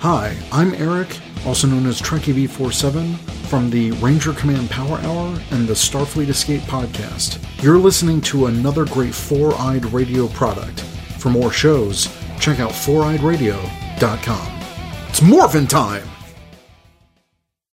Hi, I'm Eric, also known as Trekkie V47, from the Ranger Command Power Hour and the Starfleet Escape podcast. You're listening to another great Four Eyed Radio product. For more shows, check out foureyedradio.com. It's morphin' time!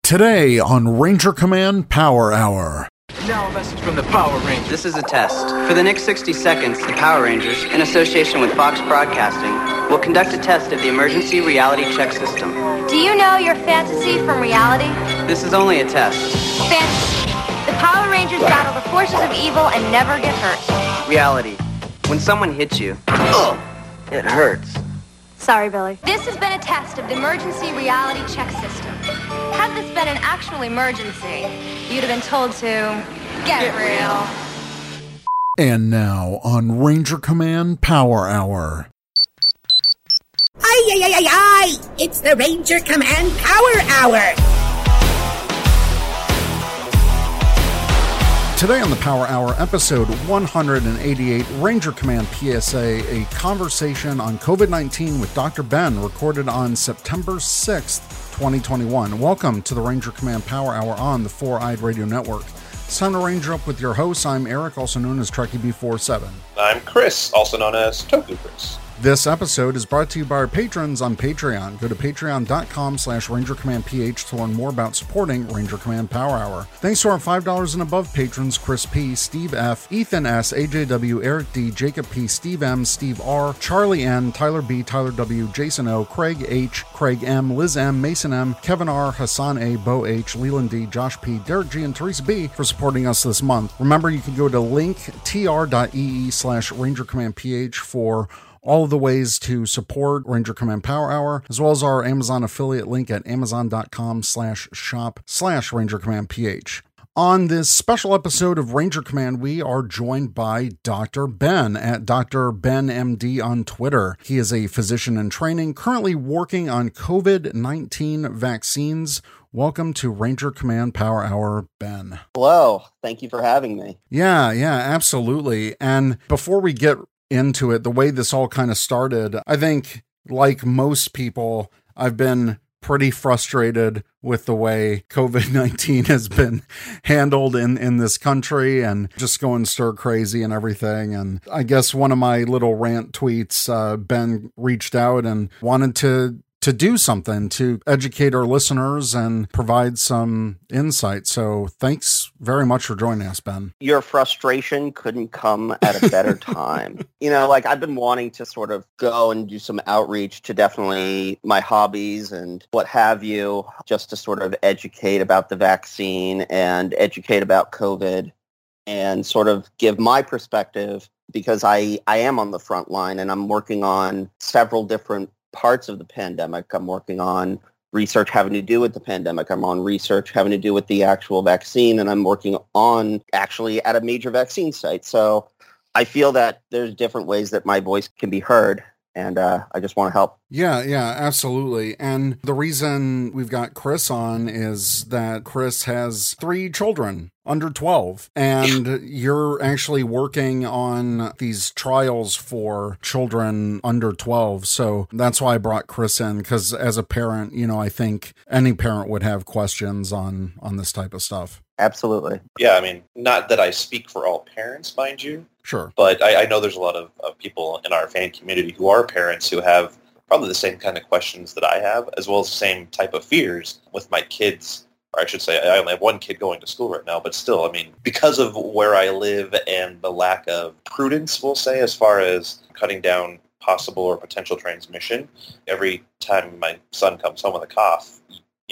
Today on Ranger Command Power Hour. Now a message from the Power Rangers. This is a test. For the next 60 seconds, the Power Rangers, in association with Fox Broadcasting, will conduct a test of the emergency reality check system. Do you know your fantasy from reality? This is only a test. Fantasy. The Power Rangers battle the forces of evil and never get hurt. Reality. When someone hits you, ugh, it hurts. Sorry, Billy. This has been a test of the emergency reality check system. Had this been an actual emergency, you'd have been told to get real. And now on Ranger Command Power Hour. Ay, ay, ay, ay, ay! It's the Ranger Command Power Hour! Today on the Power Hour, episode 188, Ranger Command PSA, a conversation on COVID 19 with Dr. Ben, recorded on September 6th, 2021. Welcome to the Ranger Command Power Hour on the Four Eyed Radio Network. It's time to Ranger up with your hosts. I'm Eric, also known as Trekkie B47. I'm Chris, also known as Toku Chris. This episode is brought to you by our patrons on Patreon. Go to patreon.com slash rangercommandph to learn more about supporting Ranger Command Power Hour. Thanks to our $5 and above patrons Chris P., Steve F., Ethan S., AJW, Eric D., Jacob P., Steve M., Steve R., Charlie N., Tyler B., Tyler W., Jason O., Craig H., Craig M., Liz M., Mason M., Kevin R., Hassan A., Bo H., Leland D., Josh P., Derek G., and Teresa B. for supporting us this month. Remember, you can go to linktr.ee slash rangercommandph for all of the ways to support Ranger Command Power Hour, as well as our Amazon affiliate link at amazon.com slash shop slash Ranger Command PH. On this special episode of Ranger Command, we are joined by Dr. Ben at Dr. Ben MD on Twitter. He is a physician in training, currently working on COVID 19 vaccines. Welcome to Ranger Command Power Hour, Ben. Hello. Thank you for having me. Yeah, yeah, absolutely. And before we get into it, the way this all kind of started, I think, like most people, I've been pretty frustrated with the way COVID 19 has been handled in, in this country and just going stir crazy and everything. And I guess one of my little rant tweets, uh, Ben reached out and wanted to to do something to educate our listeners and provide some insight. So thanks very much for joining us, Ben. Your frustration couldn't come at a better time. you know, like I've been wanting to sort of go and do some outreach to definitely my hobbies and what have you, just to sort of educate about the vaccine and educate about COVID and sort of give my perspective because I, I am on the front line and I'm working on several different parts of the pandemic. I'm working on research having to do with the pandemic. I'm on research having to do with the actual vaccine, and I'm working on actually at a major vaccine site. So I feel that there's different ways that my voice can be heard, and uh, I just want to help. Yeah, yeah, absolutely. And the reason we've got Chris on is that Chris has three children under 12 and you're actually working on these trials for children under 12 so that's why i brought chris in because as a parent you know i think any parent would have questions on on this type of stuff Absolutely. Yeah, I mean, not that I speak for all parents, mind you, sure but I, I know there's a lot of, of people in our fan community who are parents who have probably the same kind of questions that I have, as well as the same type of fears with my kids. Or I should say, I only have one kid going to school right now, but still, I mean, because of where I live and the lack of prudence, we'll say, as far as cutting down possible or potential transmission, every time my son comes home with a cough,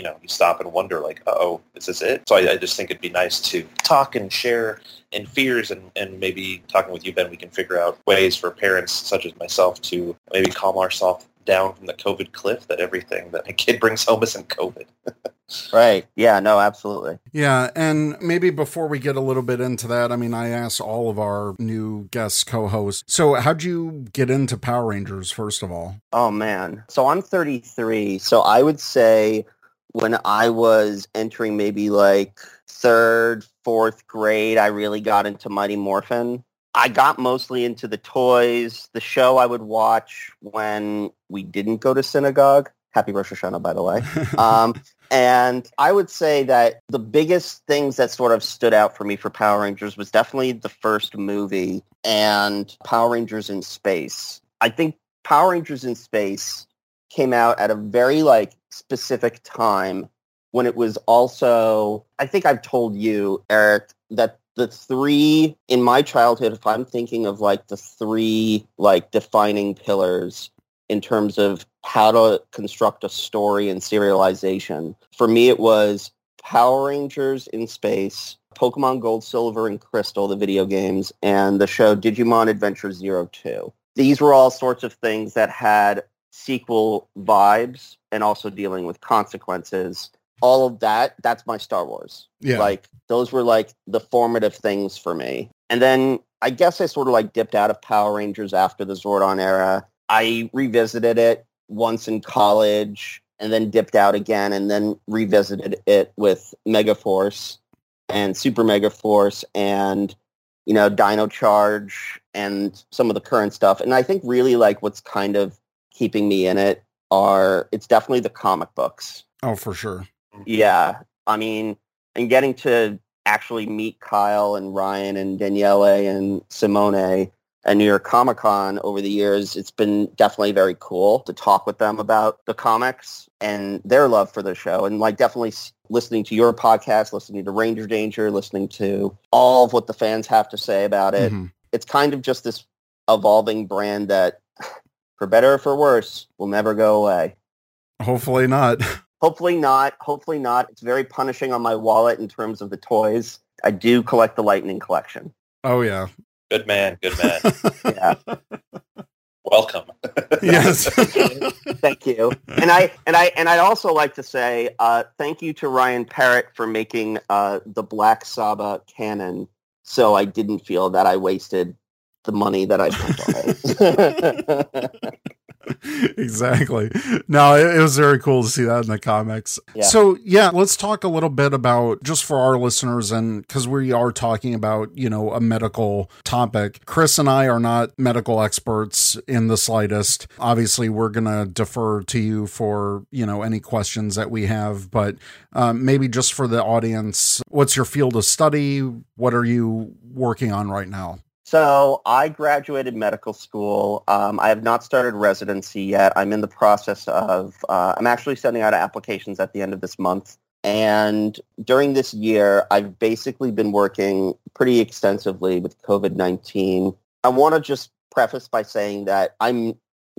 you know, you stop and wonder, like, uh oh, is this it? So I, I, just think it'd be nice to talk and share in fears and, and maybe talking with you, Ben, we can figure out ways for parents such as myself to maybe calm ourselves down from the COVID cliff that everything that a kid brings home isn't COVID. right. Yeah, no, absolutely. Yeah, and maybe before we get a little bit into that, I mean, I asked all of our new guest co-hosts. So, how'd you get into Power Rangers first of all? Oh man. So I'm 33. So I would say when I was entering maybe like third, fourth grade, I really got into Mighty Morphin. I got mostly into the toys, the show I would watch when we didn't go to synagogue. Happy Rosh Hashanah, by the way. Um, and I would say that the biggest things that sort of stood out for me for Power Rangers was definitely the first movie and Power Rangers in Space. I think Power Rangers in Space came out at a very like specific time when it was also I think I've told you, Eric, that the three in my childhood, if I'm thinking of like the three like defining pillars in terms of how to construct a story and serialization. For me, it was Power Rangers in Space, Pokemon Gold, Silver, and Crystal, the video games, and the show Digimon Adventure Zero Two. These were all sorts of things that had sequel vibes and also dealing with consequences. All of that, that's my Star Wars. Yeah. Like those were like the formative things for me. And then I guess I sort of like dipped out of Power Rangers after the Zordon era. I revisited it once in college and then dipped out again and then revisited it with Megaforce and Super Megaforce and you know Dino Charge and some of the current stuff. And I think really like what's kind of keeping me in it are it's definitely the comic books. Oh, for sure. Yeah. I mean, and getting to actually meet Kyle and Ryan and Daniele and Simone at New York Comic Con over the years, it's been definitely very cool to talk with them about the comics and their love for the show. And like definitely listening to your podcast, listening to Ranger Danger, listening to all of what the fans have to say about it. Mm-hmm. It's kind of just this evolving brand that, for better or for worse, will never go away. Hopefully not. Hopefully not. Hopefully not. It's very punishing on my wallet in terms of the toys. I do collect the Lightning collection. Oh yeah. Good man. Good man. Yeah. Welcome. yes. thank you. And I and I and I'd also like to say uh, thank you to Ryan Parrott for making uh, the Black Saba canon, so I didn't feel that I wasted the money that I spent exactly. No, it, it was very cool to see that in the comics. Yeah. So, yeah, let's talk a little bit about just for our listeners and because we are talking about, you know, a medical topic. Chris and I are not medical experts in the slightest. Obviously, we're going to defer to you for, you know, any questions that we have, but um, maybe just for the audience, what's your field of study? What are you working on right now? So I graduated medical school. Um, I have not started residency yet. I'm in the process of, uh, I'm actually sending out applications at the end of this month. And during this year, I've basically been working pretty extensively with COVID-19. I want to just preface by saying that I'm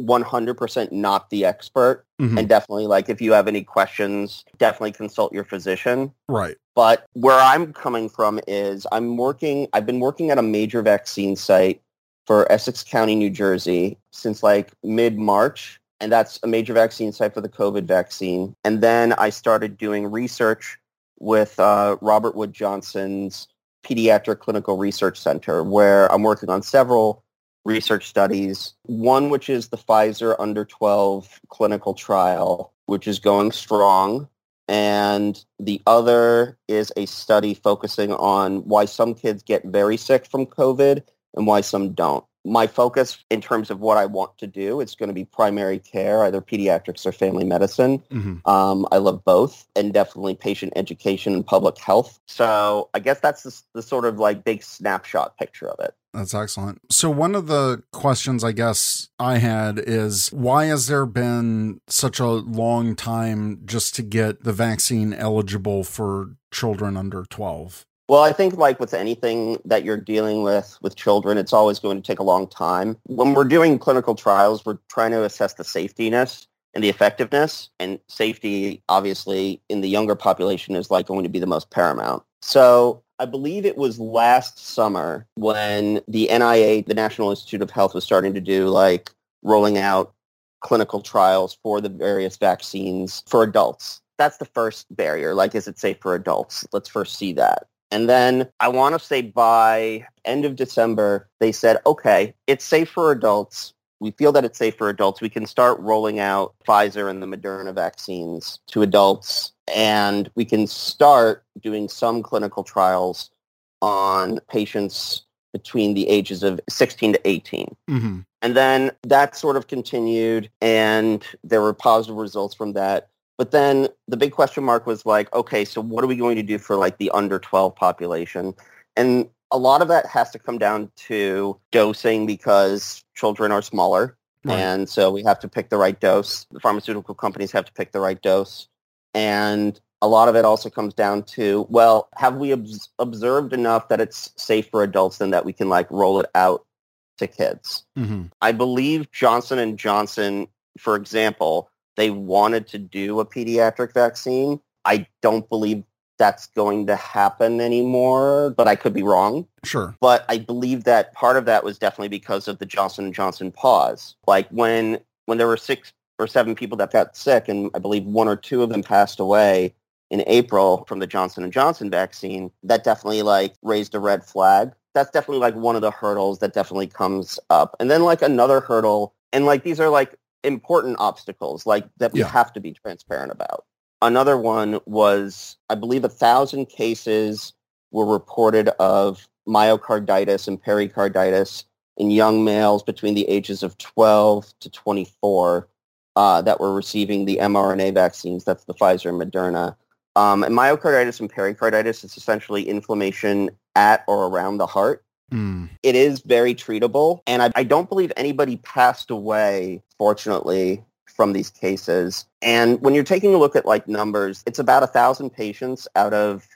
100% not the expert. Mhm. And definitely, like, if you have any questions, definitely consult your physician. Right. But where I'm coming from is I'm working, I've been working at a major vaccine site for Essex County, New Jersey since like mid-March. And that's a major vaccine site for the COVID vaccine. And then I started doing research with uh, Robert Wood Johnson's Pediatric Clinical Research Center, where I'm working on several research studies. One, which is the Pfizer under 12 clinical trial, which is going strong and the other is a study focusing on why some kids get very sick from COVID and why some don't. My focus in terms of what I want to do, it's going to be primary care, either pediatrics or family medicine. Mhm. Um, I love both and definitely patient education and public health. So I guess that's the, the sort of like big snapshot picture of it. That's excellent. So, one of the questions I guess I had is why has there been such a long time just to get the vaccine eligible for children under 12? Well, I think like with anything that you're dealing with with children, it's always going to take a long time. When we're doing clinical trials, we're trying to assess the safetiness and the effectiveness. And safety, obviously, in the younger population is like going to be the most paramount. So I believe it was last summer when the NIA, the National Institute of Health, was starting to do like rolling out clinical trials for the various vaccines for adults. That's the first barrier. Like, is it safe for adults? Let's first see that. And then I want to say by end of December, they said, okay, it's safe for adults. We feel that it's safe for adults. We can start rolling out Pfizer and the Moderna vaccines to adults, and we can start doing some clinical trials on patients between the ages of 16 to 18. hmm And then that sort of continued and there were positive results from that. But then the big question mark was like, okay, so what are we going to do for like the under 12 population? And a lot of that has to come down to dosing because children are smaller. Right. And so we have to pick the right dose. The pharmaceutical companies have to pick the right dose. And a lot of it also comes down to, well, have we obs- observed enough that it's safe for adults and that we can like roll it out to kids? hmm I believe Johnson and Johnson, for example, they wanted to do a pediatric vaccine. I don't believe that's going to happen anymore, but I could be wrong. Sure. But I believe that part of that was definitely because of the Johnson and Johnson pause. Like when when there were six or seven people that got sick, and I believe one or two of them passed away in April from the Johnson and Johnson vaccine, that definitely like raised a red flag. That's definitely like one of the hurdles that definitely comes up. And then like another hurdle, and like these are like important obstacles, like that we Yeah. have to be transparent about. Another one was, I believe, a thousand cases were reported of myocarditis and pericarditis in young males between the ages of 12 to 24 uh, that were receiving the mRNA vaccines. That's the Pfizer and Moderna. Um, and myocarditis and pericarditis is essentially inflammation at or around the heart. Mm. It is very treatable, and I, I don't believe anybody passed away, fortunately, from these cases. And when you're taking a look at like numbers, it's about a thousand patients out of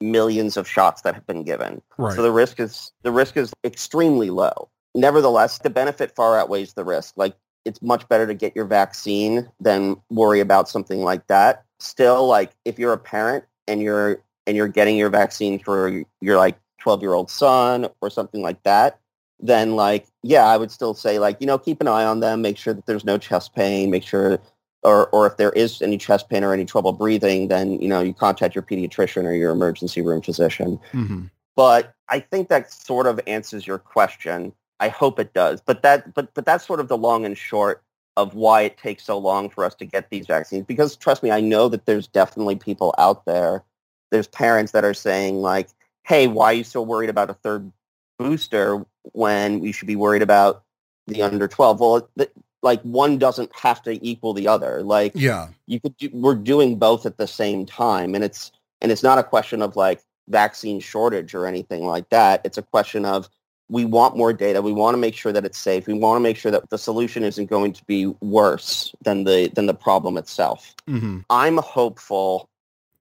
millions of shots that have been given. Right. So the risk is the risk is extremely low. Nevertheless, the benefit far outweighs the risk. Like it's much better to get your vaccine than worry about something like that. Still, like if you're a parent and you're and you're getting your vaccine for your like 12 year old son or something like that, then like yeah, I would still say like you know keep an eye on them, make sure that there's no chest pain, make sure or or if there is any chest pain or any trouble breathing, then you know you contact your pediatrician or your emergency room physician. hmm But I think that sort of answers your question. I hope it does. But that but but that's sort of the long and short of why it takes so long for us to get these vaccines. Because trust me, I know that there's definitely people out there. There's parents that are saying like, "Hey, why are you so worried about a third booster when we should be worried about the under 12?" Well, th- like one doesn't have to equal the other. Like Yeah. you could do, we're doing both at the same time and it's and it's not a question of like vaccine shortage or anything like that it's a question of we want more data. We want to make sure that it's safe. We want to make sure that the solution isn't going to be worse than the than the problem itself. Hmm i'm hopeful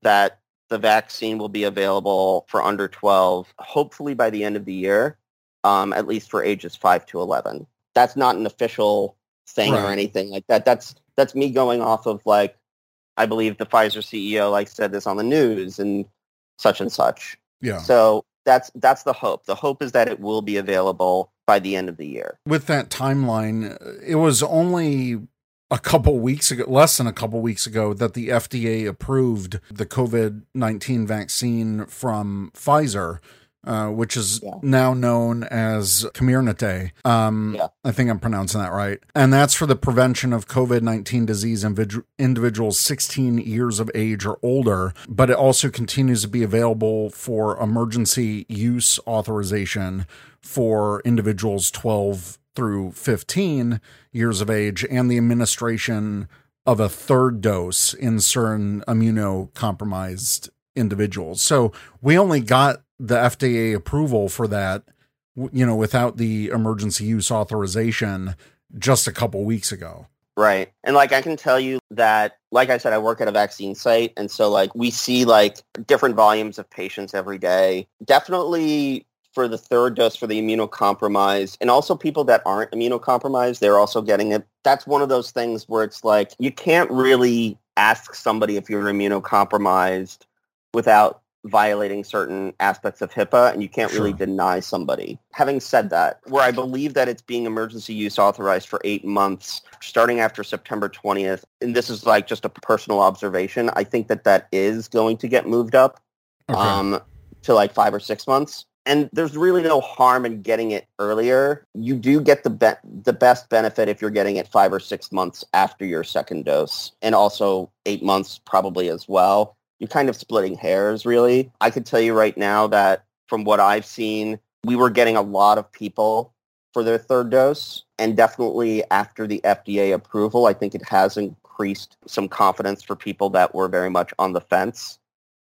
that the vaccine will be available for under 12 hopefully by the end of the year um, at least for ages 5 to 11 that's not an official thing or anything like that. That's that's me going off of like i believe the pfizer ceo like said this on the news and such and such. Yeah. so that's that's the hope the hope is that it will be available by the end of the year With that timeline, it was only a couple weeks ago, less than a couple weeks ago, that the FDA approved the COVID 19 vaccine from Pfizer. Uh, which is Yeah. now known as Comirnaty. Um, Yeah. I think I'm pronouncing that right. And that's for the prevention of COVID 19 disease in vid- individuals 16 years of age or older. But it also continues to be available for emergency use authorization for individuals 12 through 15 years of age and the administration of a third dose in certain immunocompromised individuals. So we only got the FDA approval for that, you know, without the emergency use authorization just a couple weeks ago. Right. And like I can tell you that like I said I work at a vaccine site and so like we see like different volumes of patients every day. Definitely for the third dose for the immunocompromised and also people that aren't immunocompromised they're also getting it. That's one of those things where it's like you can't really ask somebody if you're immunocompromised without violating certain aspects of HIPAA and you can't really deny somebody. Having said that, where I believe that it's being emergency use authorized for eight months, starting after September 20th, and this is like just a personal observation, I think that that is going to get moved up Okay. um, to like five or six months. And there's really no harm in getting it earlier. You do get the be- the best benefit if you're getting it five or six months after your second dose, and also eight months probably as well. You're kind of splitting hairs, really. I could tell you right now that from what I've seen, we were getting a lot of people for their third dose. And definitely after the FDA approval, I think it has increased some confidence for people that were very much on the fence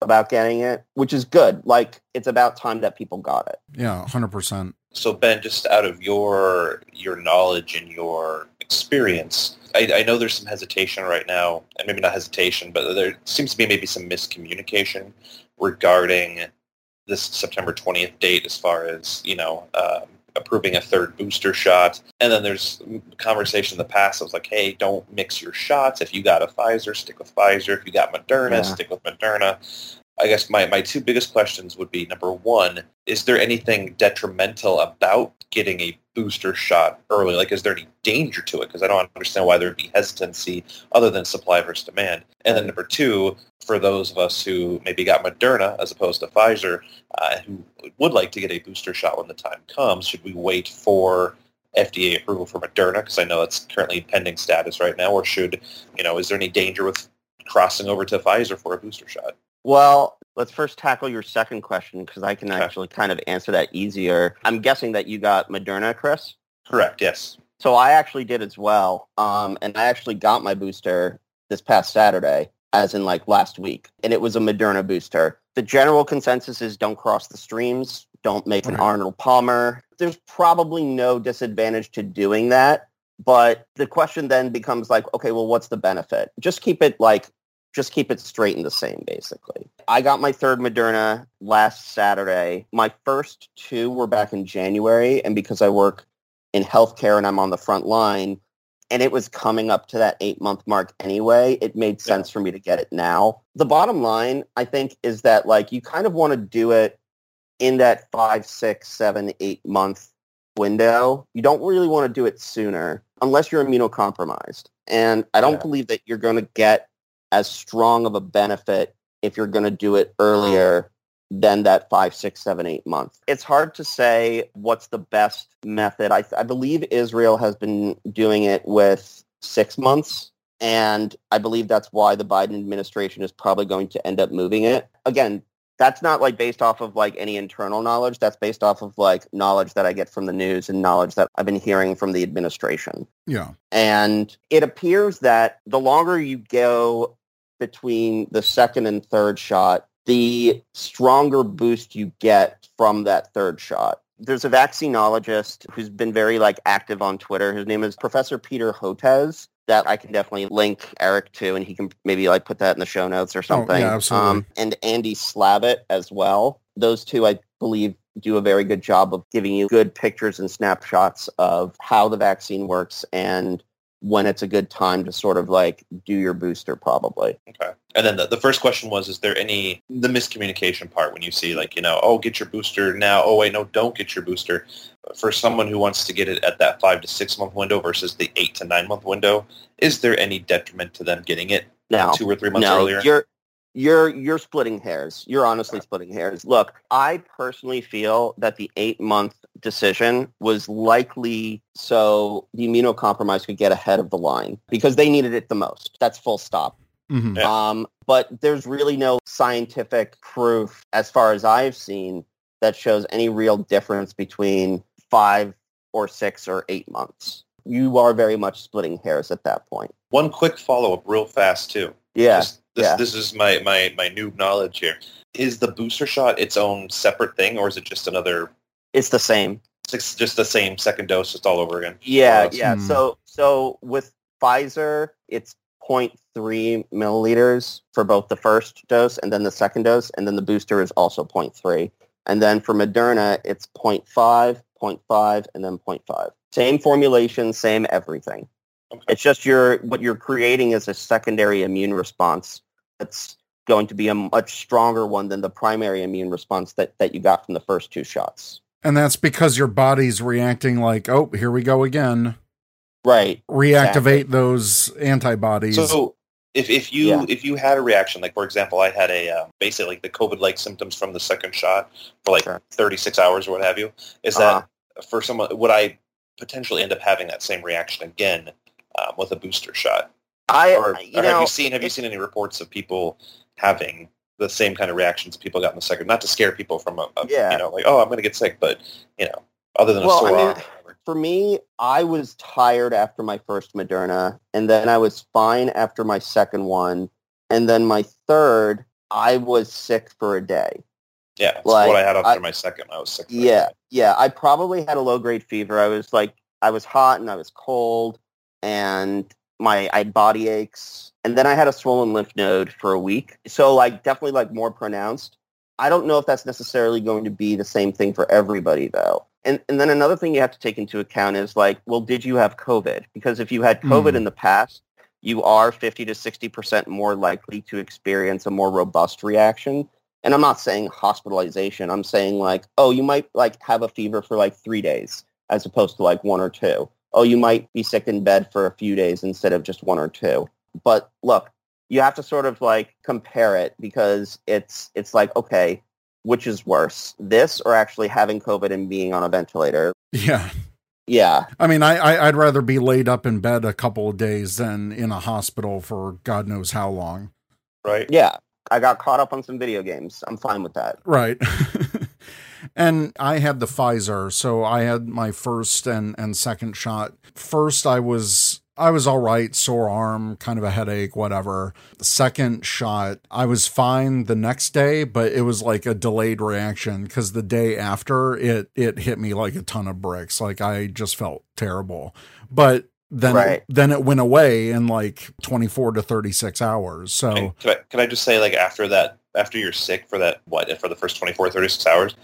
about getting it, which is good. Like it's about time that people got it. Yeah, 100%. So Ben, just out of your your knowledge and your experience, I, I know there's some hesitation right now, and maybe not hesitation, but there seems to be maybe some miscommunication regarding this September 20th date as far as, you know, um, approving a third booster shot. And then there's conversation in the past that was like, hey, don't mix your shots. If you got a Pfizer, stick with Pfizer. If you got Moderna, Yeah. stick with Moderna. I guess my, my two biggest questions would be, number one, is there anything detrimental about getting a booster shot early? Like, is there any danger to it? Because I don't understand why there would be hesitancy other than supply versus demand. And then number two, for those of us who maybe got Moderna as opposed to Pfizer, uh, who would like to get a booster shot when the time comes, should we wait for FDA approval for Moderna? Because I know it's currently pending status right now. Or should, you know, is there any danger with crossing over to Pfizer for a booster shot? Well, let's first tackle your second question because I can Okay. actually kind of answer that easier. I'm guessing that you got Moderna, Chris. Correct, yes. So I actually did as well. Um, and I actually got my booster this past Saturday, as in like last week. And it was a Moderna booster. The general consensus is don't cross the streams. Don't make an. Arnold Palmer. There's probably no disadvantage to doing that. But the question then becomes like, okay, well, what's the benefit? Just keep it like, just keep it straight and the same, basically. I got my third Moderna last Saturday. My first two were back in January. And because I work in healthcare and I'm on the front line and it was coming up to that eight month mark anyway, it made sense for me to get it now. The bottom line, I think, is that like you kind of want to do it in that five, six, seven, eight month window. You don't really want to do it sooner unless you're immunocompromised. And I don't Yeah. believe that you're going to get as strong of a benefit if you're going to do it earlier than that five, six, seven, eight months. It's hard to say what's the best method. I, I believe Israel has been doing it with six months. And I believe that's why the Biden administration is probably going to end up moving it. Again, that's not like based off of like any internal knowledge. That's based off of like knowledge that I get from the news and knowledge that I've been hearing from the administration. Yeah. And it appears that the longer you go between the second and third shot, the stronger boost you get from that third shot. There's a vaccinologist who's been very like active on Twitter. His name is Professor Peter Hotez that I can definitely link Eric to and he can maybe like put that in the show notes or something. Oh, yeah, absolutely. Um, and Andy Slavitt as well. Those two I believe do a very good job of giving you good pictures and snapshots of how the vaccine works and when it's a good time to sort of like do your booster probably. Okay. And then the, the first question was, is there any, the miscommunication part when you see like, you know, oh, get your booster now. Oh, wait, no, don't get your booster. For someone who wants to get it at that five to six month window versus the eight to nine month window, is there any detriment to them getting it Now, two or three months no, earlier? you're you're you're splitting hairs. You're honestly splitting hairs. Look, I personally feel that the eight month decision was likely so the immunocompromised could get ahead of the line because they needed it the most. That's full stop. hmm Yeah. Um, but there's really no scientific proof, as far as I've seen, that shows any real difference between five or six or eight months. You are very much splitting hairs at that point. One quick follow-up real fast too. Yeah. This, this, yeah. this is my, my, my new knowledge here. Is the booster shot its own separate thing or is it just another, It's the same. it's just the same second dose just all over again? Yeah, More or less? yeah. Hmm. So so with Pfizer, it's 0.3 milliliters for both the first dose and then the second dose, and then the booster is also 0.3. And then for Moderna, it's 0.5, 0.5, and then 0.5. Same formulation, same everything. Okay. It's just your what you're creating is a secondary immune response that's going to be a much stronger one than the primary immune response that, that you got from the first two shots. And that's because your body's reacting like, oh, here we go again. Right. Reactivate Exactly. those antibodies. So if, if you Yeah. if you had a reaction, like for example, I had a uh, basically like the COVID-like symptoms from the second shot for like Sure. 36 hours or what have you, is Uh-huh. that for someone would I potentially end up having that same reaction again um, with a booster shot? I, Or, you or know, have you seen have you seen any reports of people having the same kind of reactions people got in the second. Not to scare people from a, a Yeah. you know, like oh, I'm going to get sick, but you know, other than Well, a I sore mean, arm. or whatever. For me, I was tired after my first Moderna, and then I was fine after my second one, and then my third, I was sick for a day. Yeah, that's like, what I had after I- my second. I was sick. for a Yeah, yeah. I probably had a low grade fever. I was like, I was hot and I was cold, and my I had body aches, and then I had a swollen lymph node for a week. So like, definitely like more pronounced. I don't know if that's necessarily going to be the same thing for everybody though. And and then another thing you have to take into account is like, well, did you have COVID? Because if you had COVID Hmm. in the past, you are 50 to 60% more likely to experience a more robust reaction. And I'm not saying hospitalization. I'm saying like, oh, you might like have a fever for like three days as opposed to like one or two. Oh, you might be sick in bed for a few days instead of just one or two. But look, you have to sort of like compare it because it's it's like, okay, which is worse, this or actually having COVID and being on a ventilator? Yeah. Yeah, I mean, I, I I'd rather be laid up in bed a couple of days than in a hospital for God knows how long. right. yeah. I got caught up on some video games. I'm fine with that. Right. and I had the Pfizer, so I had my first and and second shot. First I was I was all right, sore arm, kind of a headache, whatever. The second shot, I was fine the next day, but it was like a delayed reaction cuz the day after it it hit me like a ton of bricks. Like I just felt terrible. But then Right. then it went away in like 24 to 36 hours. So Can I, can I just say, like, after that, after you're sick for that, what, for the first 24, 36 hours,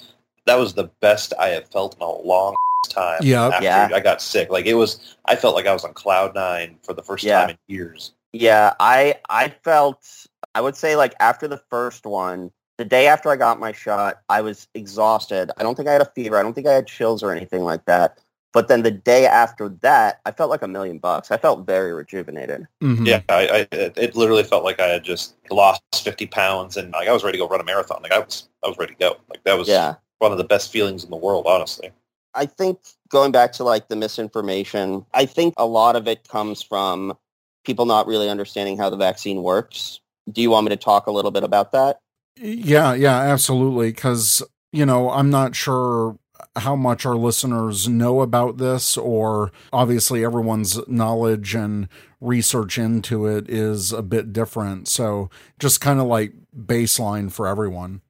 that was the best I have felt in a long time. Yeah. After Yeah. I got sick. Like, it was, I felt like I was on cloud nine for the first Yeah. time in years. Yeah, I I felt I would say like after the first one, the day after I got my shot, I was exhausted. I don't think I had a fever. I don't think I had chills or anything like that. But then the day after that, I felt like a million bucks. I felt very rejuvenated. mhm. Yeah, I, I, it it literally felt like I had just lost 50 pounds and like I was ready to go run a marathon. Like I was, I was ready to go. Like that was Yeah. One of the best feelings in the world, honestly. I think going back to like the misinformation, I think a lot of it comes from people not really understanding how the vaccine works. Do you want me to talk a little bit about that? Yeah, yeah, absolutely. Because, you know, I'm not sure how much our listeners know about this, or obviously everyone's knowledge and research into it is a bit different. So just kind of like baseline for everyone.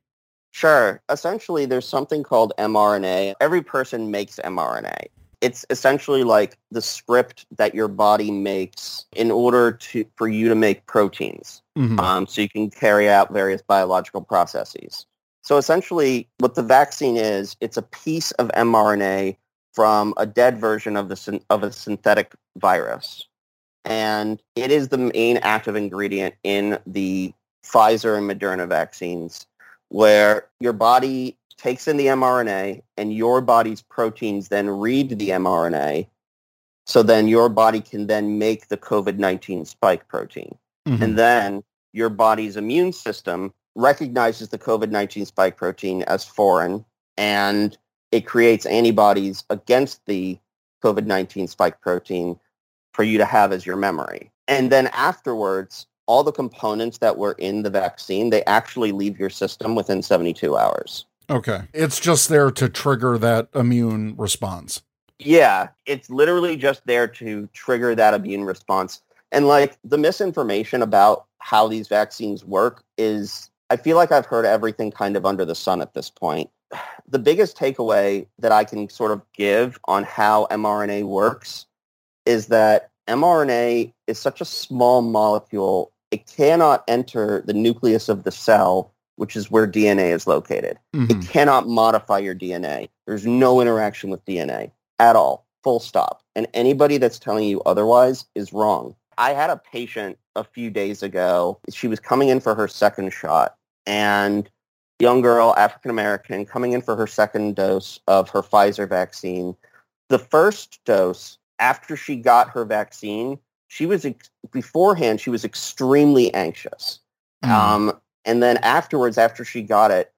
Sure. Essentially, there's something called mRNA. Every person makes mRNA. It's essentially like the script that your body makes in order to for you to make proteins, Mhm. um, so you can carry out various biological processes. So essentially, what the vaccine is, it's a piece of mRNA from a dead version of the of a synthetic virus, and it is the main active ingredient in the Pfizer and Moderna vaccines where your body takes in the mRNA and your body's proteins then read the mRNA. So then your body can then make the COVID-19 spike protein. Mhm. And then your body's immune system recognizes the COVID-19 spike protein as foreign and it creates antibodies against the COVID-19 spike protein for you to have as your memory. And then afterwards, all the components that were in the vaccine, they actually leave your system within 72 hours. Okay. It's just there to trigger that immune response. Yeah, it's literally just there to trigger that immune response. And like the misinformation about how these vaccines work is, I feel like I've heard everything kind of under the sun at this point. The biggest takeaway that I can sort of give on how mRNA works is that mRNA is such a small molecule, it cannot enter the nucleus of the cell, which is where DNA is located. Mhm. It cannot modify your DNA. There's no interaction with DNA at all, full stop. And anybody that's telling you otherwise is wrong. I had a patient a few days ago. She was coming in for her second shot and young girl, African American, coming in for her second dose of her Pfizer vaccine. The first dose, after she got her vaccine, she was ex- beforehand she was extremely anxious. Mhm. Um, and then afterwards, after she got it,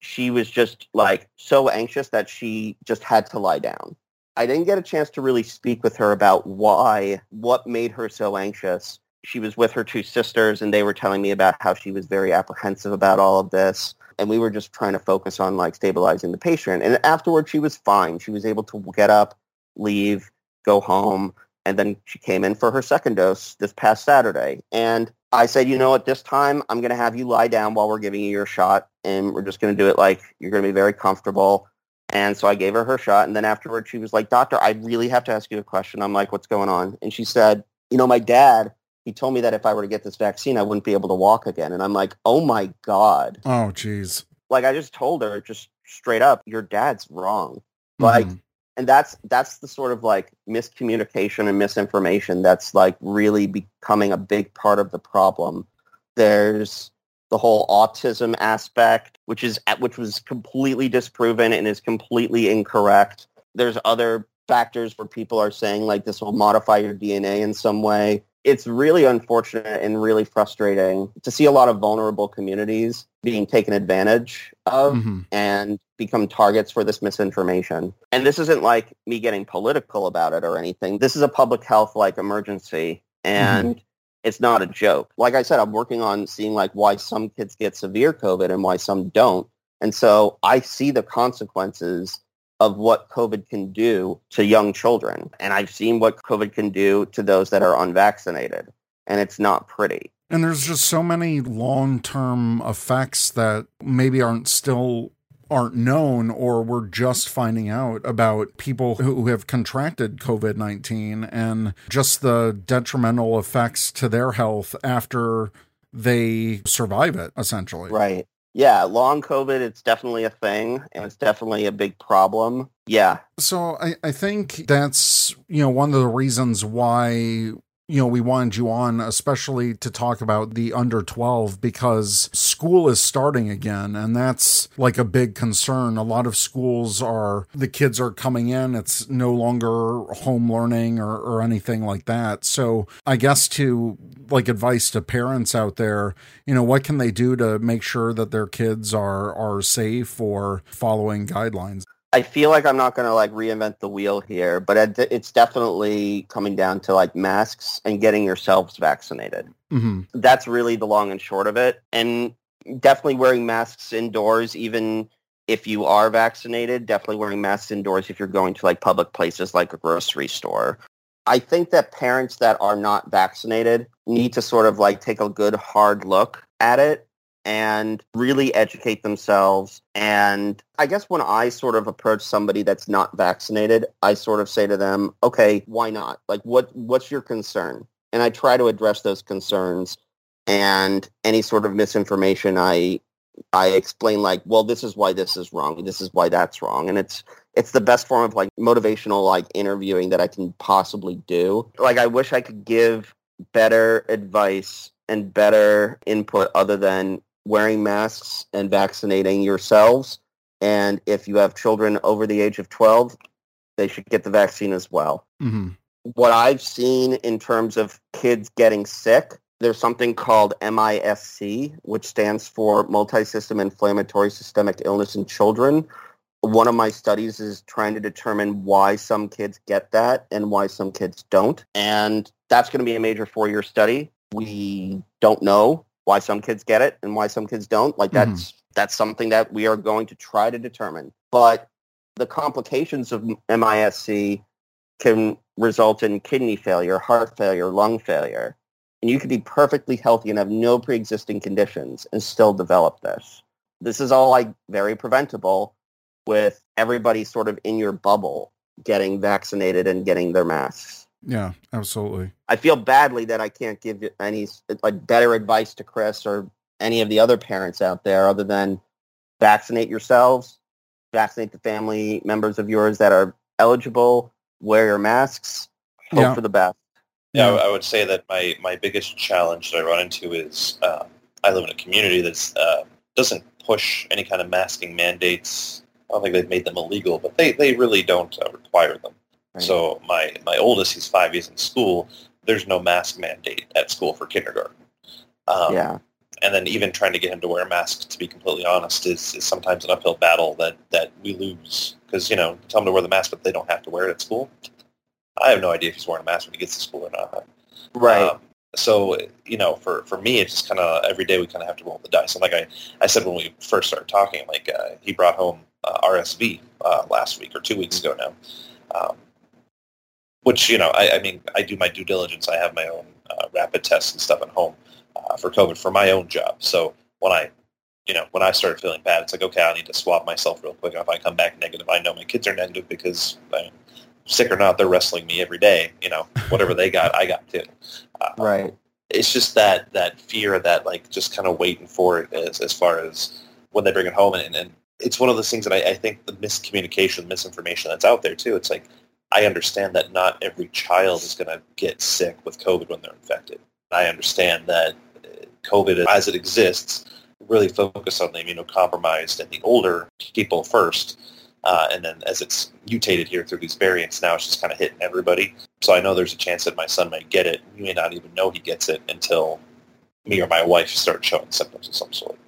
she was just like so anxious that she just had to lie down. I didn't get a chance to really speak with her about why, what made her so anxious. she was with her two sisters and they were telling me about how she was very apprehensive about all of this and we were just trying to focus on like stabilizing the patient and afterwards she was fine she was able to get up leave go home and then she came in for her second dose this past saturday and i said you know at this time i'm going to have you lie down while we're giving you your shot and we're just going to do it like you're going to be very comfortable and so i gave her her shot and then afterwards she was like doctor i really have to ask you a question i'm like what's going on and she said you know my dad he told me that if I were to get this vaccine, I wouldn't be able to walk again. And I'm like, oh my God. Oh, geez. Like I just told her just straight up, your dad's wrong. Like, Mhm. And that's, that's the sort of like miscommunication and misinformation that's like really becoming a big part of the problem. There's the whole autism aspect, which is, uh, which was completely disproven and is completely incorrect. There's other factors where people are saying like this will modify your DNA in some way it's really unfortunate and really frustrating to see a lot of vulnerable communities being taken advantage of Mhm. and become targets for this misinformation. And this isn't like me getting political about it or anything. This is a public health like emergency and it's not a joke. Like I said, I'm working on seeing like why some kids get severe COVID and why some don't. And so I see the consequences of what COVID can do to young children. And I've seen what COVID can do to those that are unvaccinated. And it's not pretty. And there's just so many long term effects that maybe aren't still aren't known or we're just finding out about people who have contracted COVID 19 and just the detrimental effects to their health after they survive it, essentially. Right. Yeah, long COVID, it's definitely a thing and it's definitely a big problem. Yeah. So I, I think that's, you know, one of the reasons why you know, we wanted you on, especially to talk about the under 12 because school is starting again. And that's like a big concern. A lot of schools are, the kids are coming in. It's no longer home learning or, or anything like that. So I guess to like advice to parents out there, you know, what can they do to make sure that their kids are, are safe or following guidelines? I feel like I'm not going to like reinvent the wheel here, but it's definitely coming down to like masks and getting yourselves vaccinated. hmm That's really the long and short of it. And definitely wearing masks indoors, even if you are vaccinated, definitely wearing masks indoors if you're going to like public places like a grocery store. I think that parents that are not vaccinated need to sort of like take a good hard look at it and really educate themselves. And I guess when I sort of approach somebody that's not vaccinated, I sort of say to them, okay, why not? Like, what what's your concern? And I try to address those concerns and any sort of misinformation I I explain like, well, this is why this is wrong. This is why that's wrong. And it's it's the best form of like motivational like interviewing that I can possibly do. Like I wish I could give better advice and better input other than wearing masks and vaccinating yourselves. And if you have children over the age of 12, they should get the vaccine as well. hmm What I've seen in terms of kids getting sick, there's something called MISC, which stands for Multisystem Inflammatory Systemic Illness in Children. One of my studies is trying to determine why some kids get that and why some kids don't. And that's going to be a major four-year study. We don't know why some kids get it and why some kids don't. Like Mhm. that's that's something that we are going to try to determine. But the complications of MISC can result in kidney failure, heart failure, lung failure. And you could be perfectly healthy and have no pre-existing conditions and still develop this. This is all like very preventable with everybody sort of in your bubble getting vaccinated and getting their masks. Yeah, absolutely. I feel badly that I can't give any like better advice to Chris or any of the other parents out there other than vaccinate yourselves, vaccinate the family members of yours that are eligible, wear your masks, hope Yeah. for the best. Yeah, I I would say that my, my biggest challenge that I run into is uh, I live in a community that uh, doesn't push any kind of masking mandates. I don't think they've made them illegal, but they, they really don't uh, require them. Right. So my, my oldest, he's five years in school. There's no mask mandate at school for kindergarten. Um, yeah. and then even trying to get him to wear a mask, to be completely honest, is, is sometimes an uphill battle that, that we lose. Because, you know, tell him to wear the mask, but they don't have to wear it at school. I have no idea if he's wearing a mask when he gets to school or not. Right. Um, so you know, for for me, it's just kind of every day we kind of have to roll the dice. And like I, I said when we first started talking, like uh, he brought home uh, RSV uh, last week or two weeks ago now, um, which you know, I, I mean, I do my due diligence. I have my own uh, rapid tests and stuff at home uh, for COVID for my own job. So when I you know, when I started feeling bad, it's like, okay, I need to swab myself real quick. And if I come back negative, I know my kids are negative because, uh, sick or not, they're wrestling me every day. You know, whatever they got, I got too. Uh, right. It's just that that fear, that like just kind of waiting for it as as far as when they bring it home, and, and it's one of those things that I, I think the miscommunication, misinformation that's out there too. It's like I understand that not every child is going to get sick with COVID when they're infected. I understand that uh, COVID, as it exists, really focus on the immunocompromised and the older people first. Uh, and then as it's mutated here through these variants, now it's just kind of hitting everybody. So I know there's a chance that my son might get it. You may not even know he gets it until me or my wife start showing symptoms of some sort.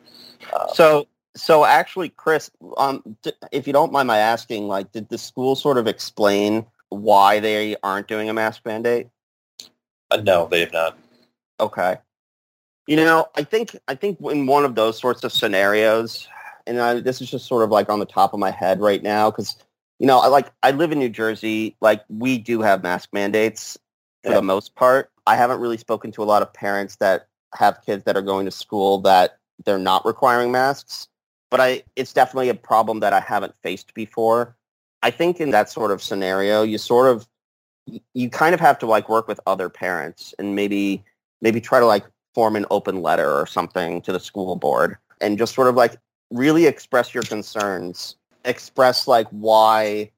Uh, so, so actually, Chris, um, if you don't mind my asking, like, did the school sort of explain why they aren't doing a mask mandate? Uh, no, they have not. Okay. You know, I think I think in one of those sorts of scenarios, and I, this is just sort of like on the top of my head right now because you know, I like I live in New Jersey. Like we do have mask mandates for yeah. the most part. I haven't really spoken to a lot of parents that have kids that are going to school that they're not requiring masks. But I, it's definitely a problem that I haven't faced before. I think in that sort of scenario, you sort of, you kind of have to like work with other parents and maybe, maybe try to like form an open letter or something to the school board and just sort of like really express your concerns express like why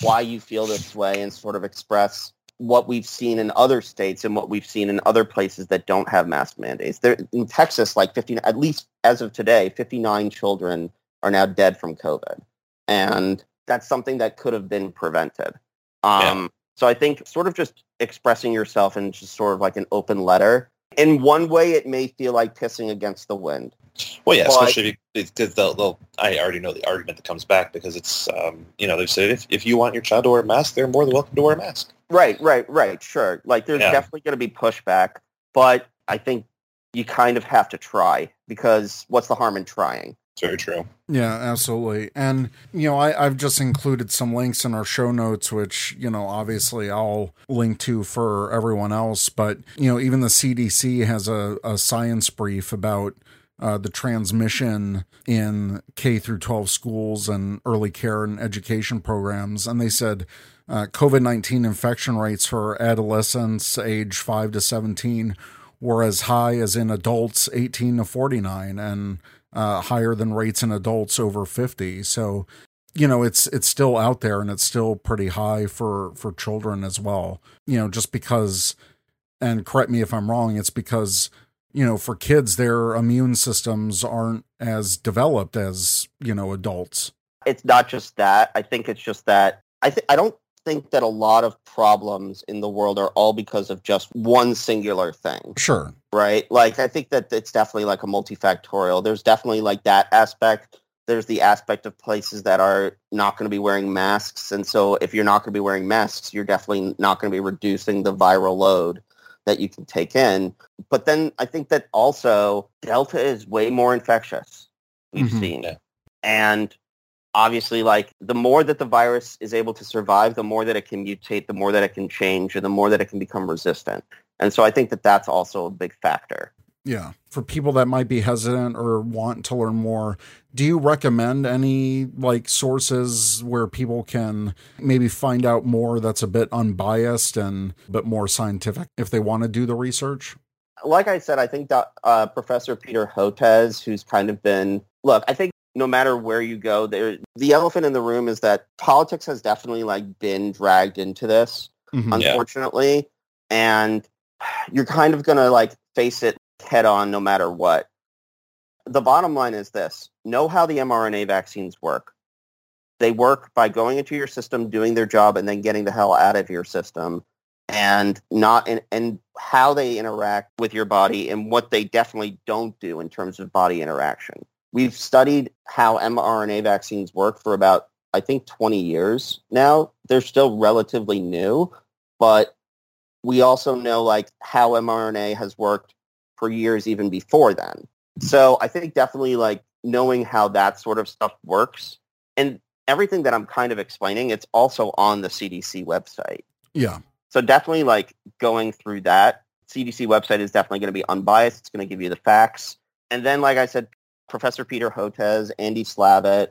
why you feel this way and sort of express what we've seen in other states and what we've seen in other places that don't have mask mandates. There in Texas, like 50, at least as of today, 59 children are now dead from COVID, and that's something that could have been prevented. Um, yeah. So I think sort of just expressing yourself in just sort of like an open letter in one way, it may feel like pissing against the wind. Well, yeah, but, especially because they'll, they'll, I already know the argument that comes back because it's, um, you know, they've said if, if you want your child to wear a mask, they're more than welcome to wear a mask. Right, right, right. Sure. Like there's yeah. definitely going to be pushback, but I think you kind of have to try because what's the harm in trying? Very true. Yeah, absolutely. And, you know, I, I've just included some links in our show notes, which, you know, obviously I'll link to for everyone else. But, you know, even the CDC has a, a science brief about uh, the transmission in K through 12 schools and early care and education programs. And they said uh, COVID 19 infection rates for adolescents age 5 to 17 were as high as in adults 18 to 49. And uh, higher than rates in adults over 50. So, you know, it's it's still out there and it's still pretty high for for children as well. You know, just because and correct me if I'm wrong, it's because you know, for kids their immune systems aren't as developed as, you know, adults. It's not just that. I think it's just that I th- I don't think that a lot of problems in the world are all because of just one singular thing. Sure. Right? Like I think that it's definitely like a multifactorial. There's definitely like that aspect. There's the aspect of places that are not going to be wearing masks. And so if you're not going to be wearing masks, you're definitely not going to be reducing the viral load that you can take in. But then I think that also Delta is way more infectious. We've mm-hmm. seen. It. And obviously like the more that the virus is able to survive the more that it can mutate the more that it can change and the more that it can become resistant. And so i think that that's also a big factor. Yeah. For people that might be hesitant or want to learn more do you recommend any like sources where people can maybe find out more that's a bit unbiased and a bit more scientific if they want to do the research? Like i said i think that uh, professor peter hotez who's kind of been look i think no matter where you go, there the elephant in the room is that politics has definitely like been dragged into this, mm-hmm, unfortunately. Yeah. And you're kind of gonna like face it head on no matter what. The bottom line is this know how the mRNA vaccines work. They work by going into your system, doing their job, and then getting the hell out of your system. And not in, and how they interact with your body and what they definitely don't do in terms of body interaction. We've studied how mRNA vaccines work for about, I think, 20 years now. They're still relatively new, but we also know like how mRNA has worked for years even before then. So I think definitely like knowing how that sort of stuff works and everything that I'm kind of explaining, it's also on the CDC website. Yeah. So definitely like going through that. CDC website is definitely going to be unbiased. It's going to give you the facts. And then, like I said, Professor Peter Hotez, Andy Slavitt,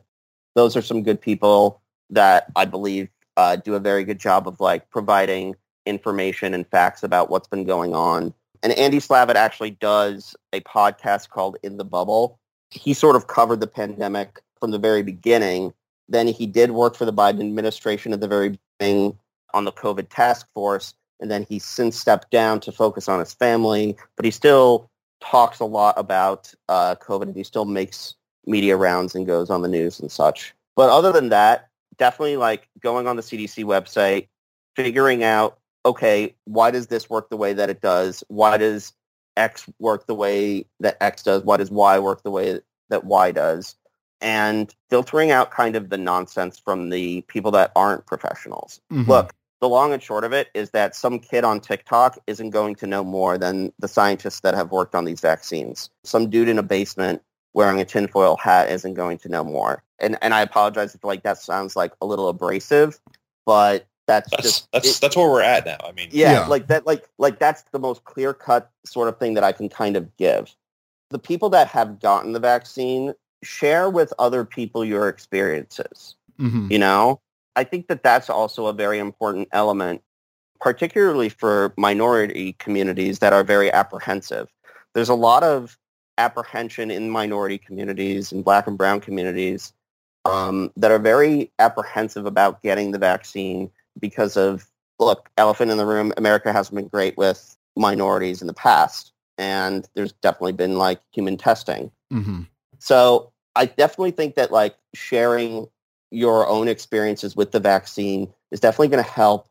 those are some good people that I believe uh, do a very good job of like providing information and facts about what's been going on. And Andy Slavitt actually does a podcast called In the Bubble. He sort of covered the pandemic from the very beginning. Then he did work for the Biden administration at the very beginning on the COVID task force. And then he's since stepped down to focus on his family, but he still talks a lot about uh, COVID and he still makes media rounds and goes on the news and such. But other than that, definitely like going on the CDC website, figuring out, okay, why does this work the way that it does? Why does X work the way that X does? Why does Y work the way that Y does? And filtering out kind of the nonsense from the people that aren't professionals. Mhm. Look, the long and short of it is that some kid on TikTok isn't going to know more than the scientists that have worked on these vaccines. Some dude in a basement wearing a tinfoil hat isn't going to know more. And and I apologize if like that sounds like a little abrasive, but that's, That's just that's it- that's where we're at now. I mean, yeah, Yeah. like that like like that's the most clear cut sort of thing that I can kind of give. The people that have gotten the vaccine share with other people your experiences Mhm. you know i think that that's also a very important element particularly for minority communities that are very apprehensive there's a lot of apprehension in minority communities and black and brown communities um, that are very apprehensive about getting the vaccine because of look elephant in the room america hasn't been great with minorities in the past and there's definitely been like human testing Mhm. so I definitely think that like sharing your own experiences with the vaccine is definitely going to help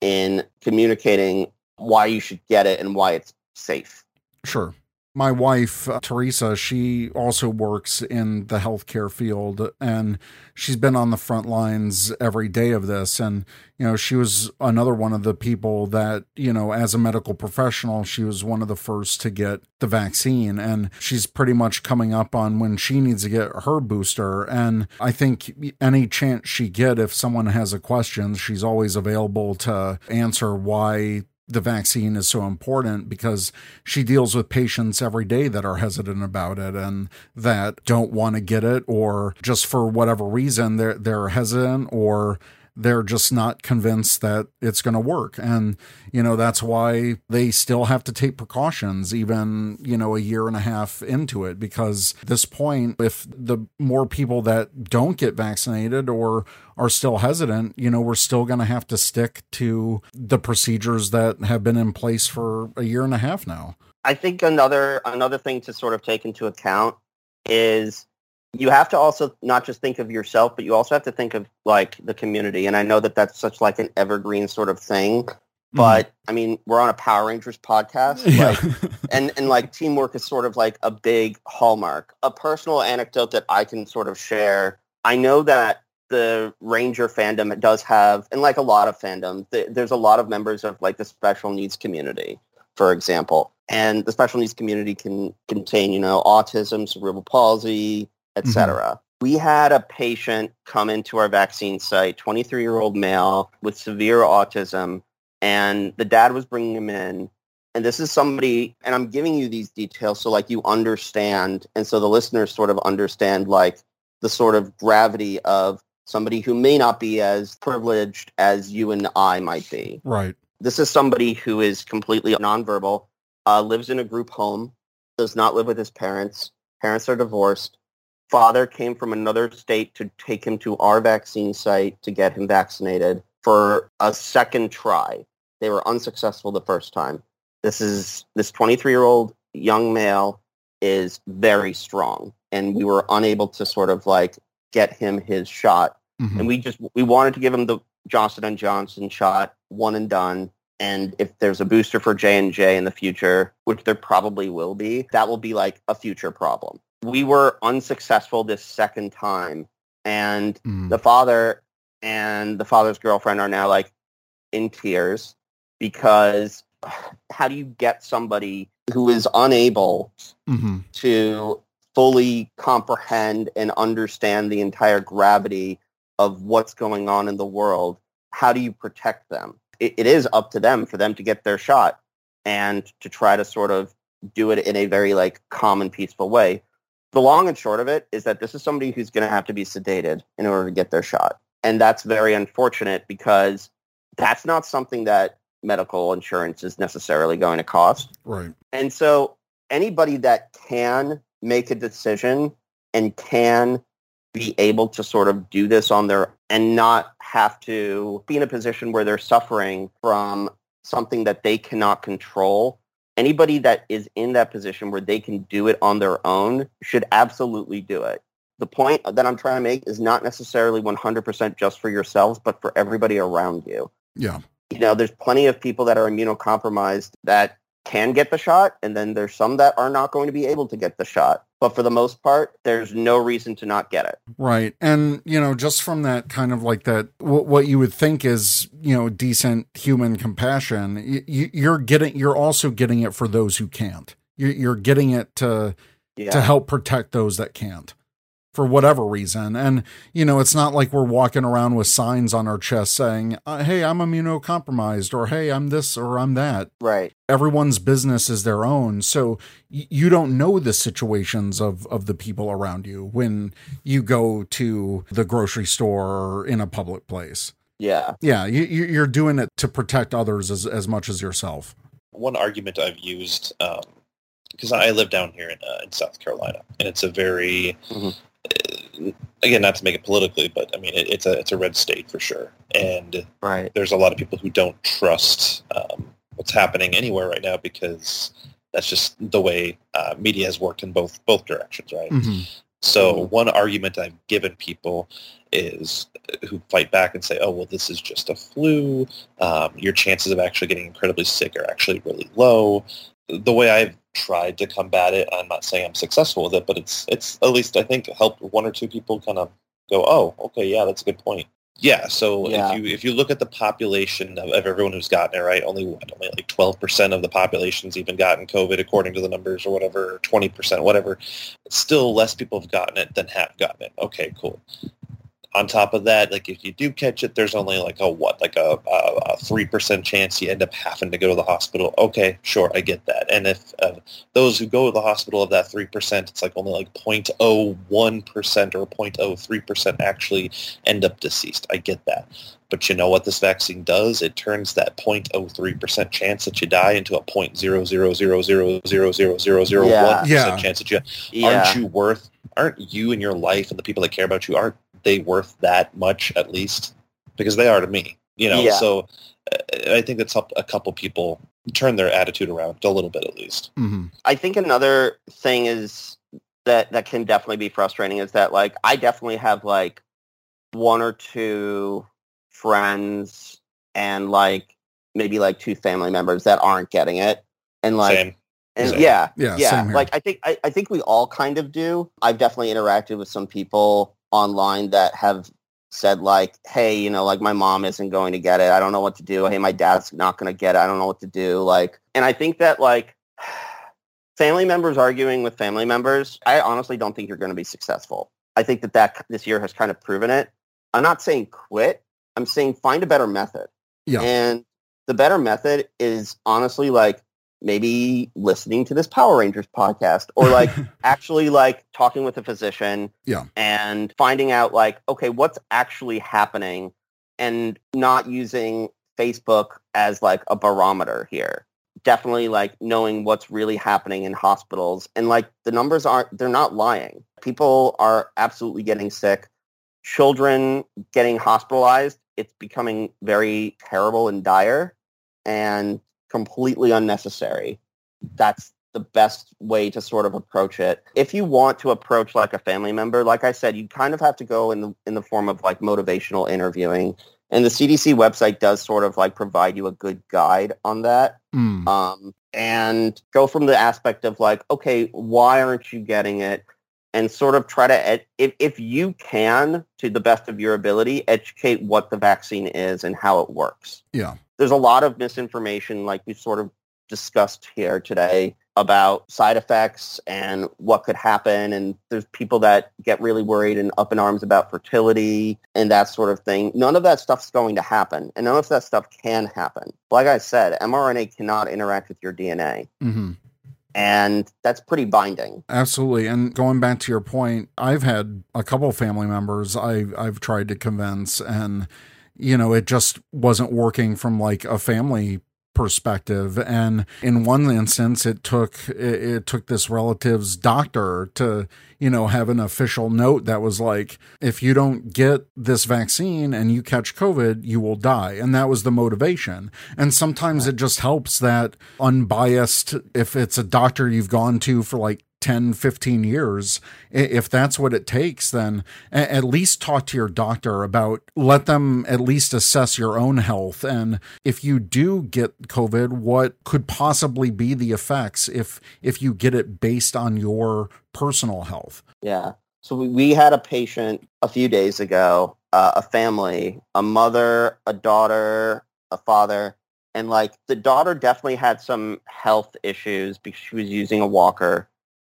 in communicating why you should get it and why it's safe. Sure. My wife, uh, Teresa, she also works in the healthcare field and she's been on the front lines every day of this. And, you know, she was another one of the people that, you know, as a medical professional, she was one of the first to get the vaccine. And she's pretty much coming up on when she needs to get her booster. And I think any chance she get, if someone has a question, she's always available to answer why the vaccine is so important because she deals with patients every day that are hesitant about it and that don't want to get it or just for whatever reason they're they're hesitant or they're just not convinced that it's going to work. And you know that's why they still have to take precautions even you know a year and a half into it. Because this point if the more people that don't get vaccinated or are still hesitant you know we're still going to have to stick to the procedures that have been in place for a year and a half now. I think another another thing to sort of take into account is you have to also not just think of yourself, but you also have to think of like the community. And I know that that's such like an evergreen sort of thing. Mm-hmm. But I mean, we're on a Power Rangers podcast. yeah Like, and and like teamwork is sort of like a big hallmark. A personal anecdote that I can sort of share. I know that the Ranger fandom does have, and like a lot of fandom, th- there's a lot of members of like the special needs community, for example. And the special needs community can contain, you know, autism, cerebral palsy, etc. We had a patient come into our vaccine site, 23 year old male with severe autism, and the dad was bringing him in and this is somebody and i'm giving you these details so like you understand and so the listeners sort of understand like the sort of gravity of somebody who may not be as privileged as you and i might be. Right. This is somebody who is completely nonverbal uh, lives in a group home does not live with his parents. Parents are divorced father came from another state to take him to our vaccine site to get him vaccinated for a second try. They were unsuccessful the first time. This is this 23 year old young male is very strong and we were unable to sort of like get him his shot. Mhm. and we just we wanted to give him the johnson and johnson shot one and done. And if there's a booster for j&j in the future which there probably will be that will be like a future problem we were unsuccessful this second time and Mhm. the father and the father's girlfriend are now like in tears because how do you get somebody who is unable hmm to fully comprehend and understand the entire gravity of what's going on in the world, how do you protect them? It, it is up to them for them to get their shot and to try to sort of do it in a very like calm and peaceful way. The long and short of it is that this is somebody who's going to have to be sedated in order to get their shot. And that's very unfortunate because that's not something that medical insurance is necessarily going to cost. Right. And so anybody that can make a decision and can be able to sort of do this on their and not have to be in a position where they're suffering from something that they cannot control. Anybody that is in that position where they can do it on their own should absolutely do it. The point that I'm trying to make is not necessarily 100% just for yourselves, but for everybody around you Yeah. you know, there's plenty of people that are immunocompromised that can get the shot, and then there's some that are not going to be able to get the shot. But for the most part, there's no reason to not get it. Right. And, you know, just from that kind of like that, what, what you would think is, you know, decent human compassion, you, you're getting, you're also getting it for those who can't. You're, you're getting it to, Yeah. to help protect those that can't for whatever reason. And, you know, it's not like we're walking around with signs on our chest saying, uh, hey, I'm immunocompromised or hey, I'm this or I'm that. Right. Everyone's business is their own. So y- you don't know the situations of, of the people around you when you go to the grocery store or in a public place. Yeah. Yeah, you, you- you're doing it to protect others as, as much as yourself. one argument I've used because I live down here in, uh, in South Carolina, and it's a very Mhm. Uh, again not to make it politically, but I mean it, it's a it's a red state for sure, and Right. there's a lot of people who don't trust um, what's happening anywhere right now because that's just the way uh, media has worked in both both directions, right? Mhm. So Mhm. one argument I've given people is uh, who fight back and say, "Oh, well, this is just a flu. Um, your chances of actually getting incredibly sick are actually really low." The way I've tried to combat it, I'm not saying I'm successful with it, but it's it's at least I think helped one or two people kind of go, "Oh, okay, yeah, that's a good point." Yeah. So Yeah. if you if you look at the population of, of everyone who's gotten it, right, only what, only like twelve percent of the population's even gotten COVID according to the numbers or whatever, twenty percent, whatever. Still, less people have gotten it than have gotten it. Okay, cool. On top of that, like if you do catch it, there's only like a what, like a three percent chance you end up having to go to the hospital. Okay, sure, I get that. And if uh, those who go to the hospital of that three percent, it's like only like 0.01 percent or 0.03 percent actually end up deceased. I get that. But you know what this vaccine does? It turns that 0.03 percent chance that you die into a 0.000000001 Yeah. Yeah. chance that you Yeah. aren't you worth aren't you and your life and the people that care about you aren't they worth that much at least because they are to me you know Yeah. so uh, i think that's helped a couple people turn their attitude around a little bit at least Mhm. I think another thing is that that can definitely be frustrating is that like I definitely have like one or two friends and like maybe like two family members that aren't getting it and like same and Same. yeah Yeah, yeah same like I think I, I think we all kind of do I've definitely interacted with some people online that have said like hey you know like my mom isn't going to get it I don't know what to do hey my dad's not going to get it I don't know what to do like and I think that like family members arguing with family members, I honestly don't think you're going to be successful. I think that, that this year has kind of proven it. I'm not saying quit. I'm saying find a better method. Yeah. And the better method is honestly like maybe listening to this Power Rangers podcast or like actually like talking with a physician Yeah. and finding out like, okay, what's actually happening and not using Facebook as like a barometer here. Definitely like knowing what's really happening in hospitals and like the numbers aren't they're not lying. People are absolutely getting sick. Children getting hospitalized it's becoming very terrible and dire. And completely unnecessary that's the best way to sort of approach it if you want to approach like a family member like i said you kind of have to go in the in the form of like motivational interviewing and the cdc website does sort of like provide you a good guide on that Mm. um, and go from the aspect of like, okay, why aren't you getting it? And sort of try to, ed- if, if you can, to the best of your ability, educate what the vaccine is and how it works. Yeah. There's a lot of misinformation, like we sort of discussed here today, about side effects and what could happen. And there's people that get really worried and up in arms about fertility and that sort of thing. None of that stuff's going to happen. And none of that stuff can happen. Like I said, mRNA cannot interact with your DNA. hmm And that's pretty binding. Absolutely. And going back to your point, I've had a couple family members I, I've tried to convince, and, you know, it just wasn't working from like a family perspective. And in one instance it took it, it took this relative's doctor to you know have an official note that was like if you don't get this vaccine and you catch covid you will die. And that was the motivation. And sometimes it just helps that unbiased if it's a doctor you've gone to for like 10 15 years if that's what it takes then at least talk to your doctor about let them at least assess your own health and if you do get covid what could possibly be the effects if if you get it based on your personal health Yeah. So we, had a patient a few days ago, uh, a family, a mother, a daughter, a father, and like the daughter definitely had some health issues because she was using a walker.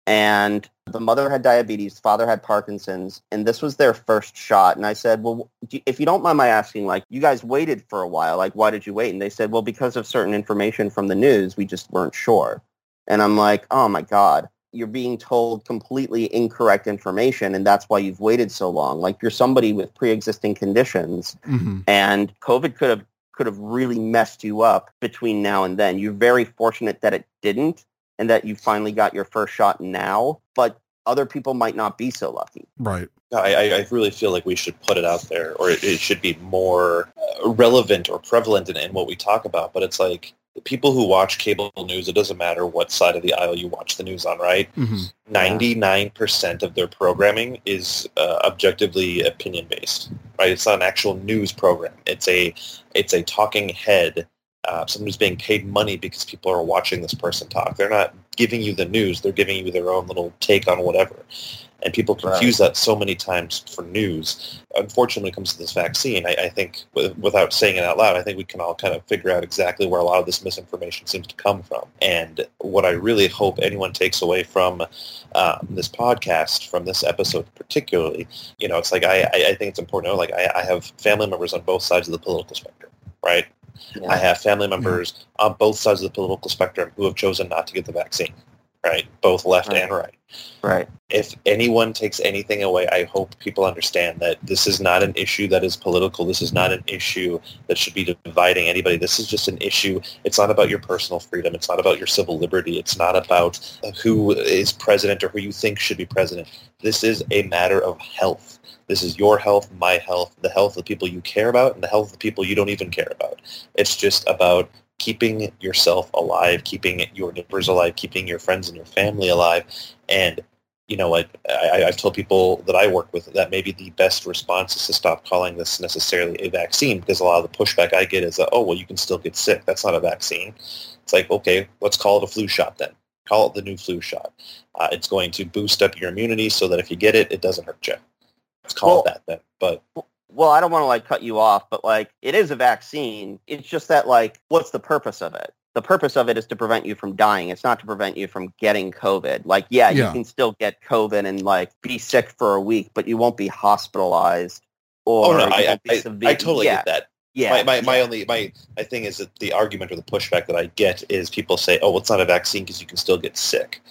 And the mother had diabetes, father had Parkinson's, and this was their first shot. And I said, well, if you don't mind my asking, like, you guys waited for a while. Like, why did you wait? And they said, well, because of certain information from the news, we just weren't sure. And I'm like, oh my God, you're being told completely incorrect information, and that's why you've waited so long. Like, you're somebody with pre-existing conditions, mm-hmm. and COVID could have could have really messed you up between now and then. You're very fortunate that it didn't, and that you finally got your first shot now. But other people might not be so lucky. right I, I- I really feel like we should put it out there, or it, it should be more uh, relevant or prevalent in, in what we talk about. But it's like the people who watch cable news, it doesn't matter what side of the aisle you watch the news on, right? mm-hmm. 99% of their programming is uh, objectively opinion based, right? It's not an actual news program. It's a, it's a talking head. Uh, someone who's being paid money because people are watching this person talk. They're not giving you the news. They're giving you their own little take on whatever. And people confuse that so many times for news. Unfortunately, when it comes to this vaccine, I, I think, w- without saying it out loud, I think we can all kind of figure out exactly where a lot of this misinformation seems to come from. And what I really hope anyone takes away from um, this podcast, from this episode particularly, you know, it's like I, I, I think it's important to know, like I, I have family members on both sides of the political spectrum, right? Yeah. I have family members on both sides of the political spectrum who have chosen not to get the vaccine, right? Both left Right. and right Right. if anyone takes anything away, I hope people understand that this is not an issue that is political. This is not an issue that should be dividing anybody. This is just an issue. It's not about your personal freedom. It's not about your civil liberty. It's not about who is president or who you think should be president. This is a matter of health. This is your health, my health, the health of the people you care about, and the health of the people you don't even care about. It's just about keeping yourself alive, keeping your neighbors alive, keeping your friends and your family alive, and you know what? I, I've told people that I work with that maybe the best response is to stop calling this necessarily a vaccine because a lot of the pushback I get is that, oh, well, you can still get sick. That's not a vaccine. It's like, okay, let's call it a flu shot then. Call it the new flu shot. Uh, it's going to boost up your immunity so that if you get it, it doesn't hurt you. Let's call Well- it that then. But Well, I don't want to like cut you off, but like it is a vaccine. It's just that like what's the purpose of it? The purpose of it is to prevent you from dying. It's not to prevent you from getting COVID. Like, yeah, Yeah. you can still get COVID and like be sick for a week, but you won't be hospitalized or oh no, I, be I, severe- I totally yeah, get that. Yeah, my, my, my only my, my thing is that the argument or the pushback that I get is people say, oh, well, it's not a vaccine because you can still get sick.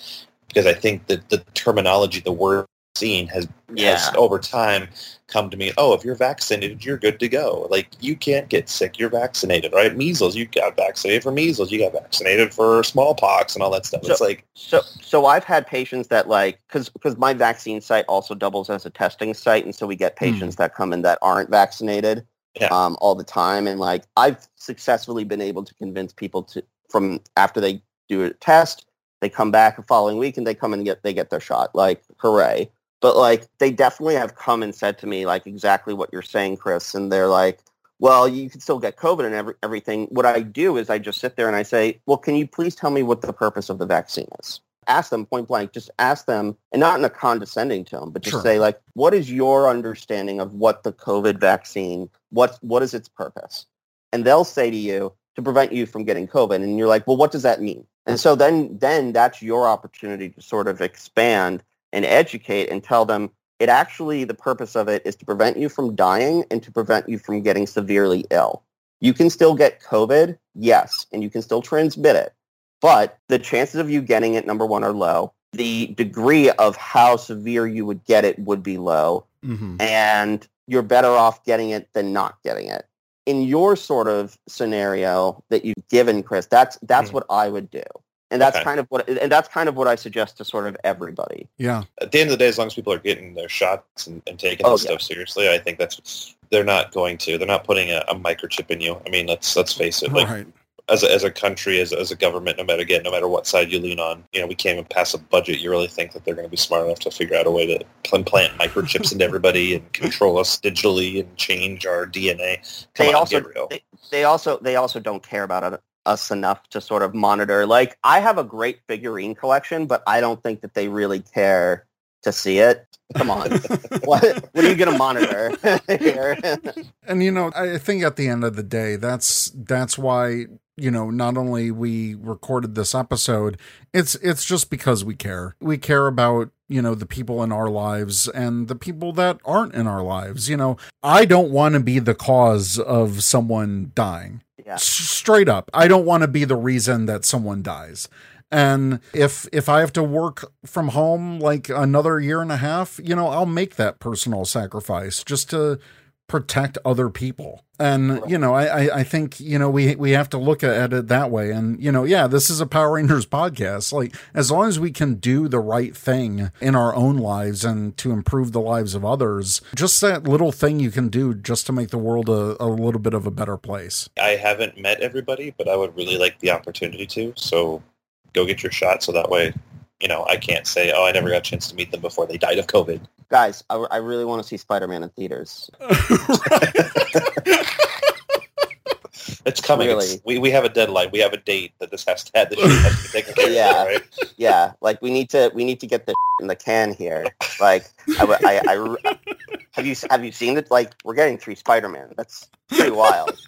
Because I think that the terminology, the word vaccine has, has over time come to mean, oh, if you're vaccinated, you're good to go. Like you can't get sick, you're vaccinated, right? Measles, you got vaccinated for measles, you got vaccinated for smallpox and all that stuff. So- it's like, So, so I've had patients that like, because because my vaccine site also doubles as a testing site, and so we get patients that come in that aren't vaccinated Yeah. um, all the time, and like I've successfully been able to convince people to from after they do a test, they come back the following week and they come and get they get their shot, like hooray! But like they definitely have come and said to me like exactly what you're saying, Chris, and they're like. Well, you can still get COVID and every, everything. What I do is I just sit there and I say, well, can you please tell me what the purpose of the vaccine is? Ask them point blank. Just ask them, and not in a condescending tone, but just Sure. say like, what is your understanding of what the COVID vaccine, what, what is its purpose? And they'll say to you, to prevent you from getting COVID. And you're like, well, what does that mean? And so then, then that's your opportunity to sort of expand and educate and tell them it actually, the purpose of it is to prevent you from dying and to prevent you from getting severely ill. You can still get COVID, yes, and you can still transmit it. But the chances of you getting it, number one, are low. The degree of how severe you would get it would be low. hmm And you're better off getting it than not getting it. In your sort of scenario that you've given, Chris, that's that's Mhm. what I would do. And that's Okay. kind of what and that's kind of what I suggest to sort of everybody. Yeah. At the end of the day, as long as people are getting their shots and, and taking Oh, this yeah. stuff seriously, I think that's they're not going to. They're not putting a, a microchip in you. I mean, let's let's face it. Like right. as a, as a country, as, as a government, no matter again, no matter what side you lean on, you know, we can't even pass a budget. You really think that they're going to be smart enough to figure out a way to implant microchips into everybody and control us digitally and change our DNA? Come They on, also- get real. They, they also they also don't care about it, us enough to sort of monitor. Like I have a great figurine collection, but I don't think that they really care to see it. Come on. what what are you going to monitor here? And you know, I think at the end of the day, that's that's why you know not only we recorded this episode, it's it's just because we care. We care about you know the people in our lives and the people that aren't in our lives. You know, I don't want to be the cause of someone dying. yeah. S- straight up, I don't want to be the reason that someone dies. And if if I have to work from home like another year and a half, you know, I'll make that personal sacrifice just to protect other people. And you know, I, I I think you know we we have to look at it that way. And you know, yeah, this is a Power Rangers podcast. Like as long as we can do the right thing in our own lives and to improve the lives of others, just that little thing you can do just to make the world a, a little bit of a better place. I haven't met everybody, but I would really like the opportunity to. So go get your shot so that way, you know, I can't say, oh, I never got a chance to meet them before they died of COVID. Guys, I, I really want to see Spider-Man in theaters. It's coming. Really? It's, we, we have a deadline. We have a date that this has to have. This shit has to be taken care Yeah. of, right? Yeah, like we need to we need to get the in the can here. Like I, would- I, I- have you have you seen it? Like we're getting three Spider-Man. That's pretty wild.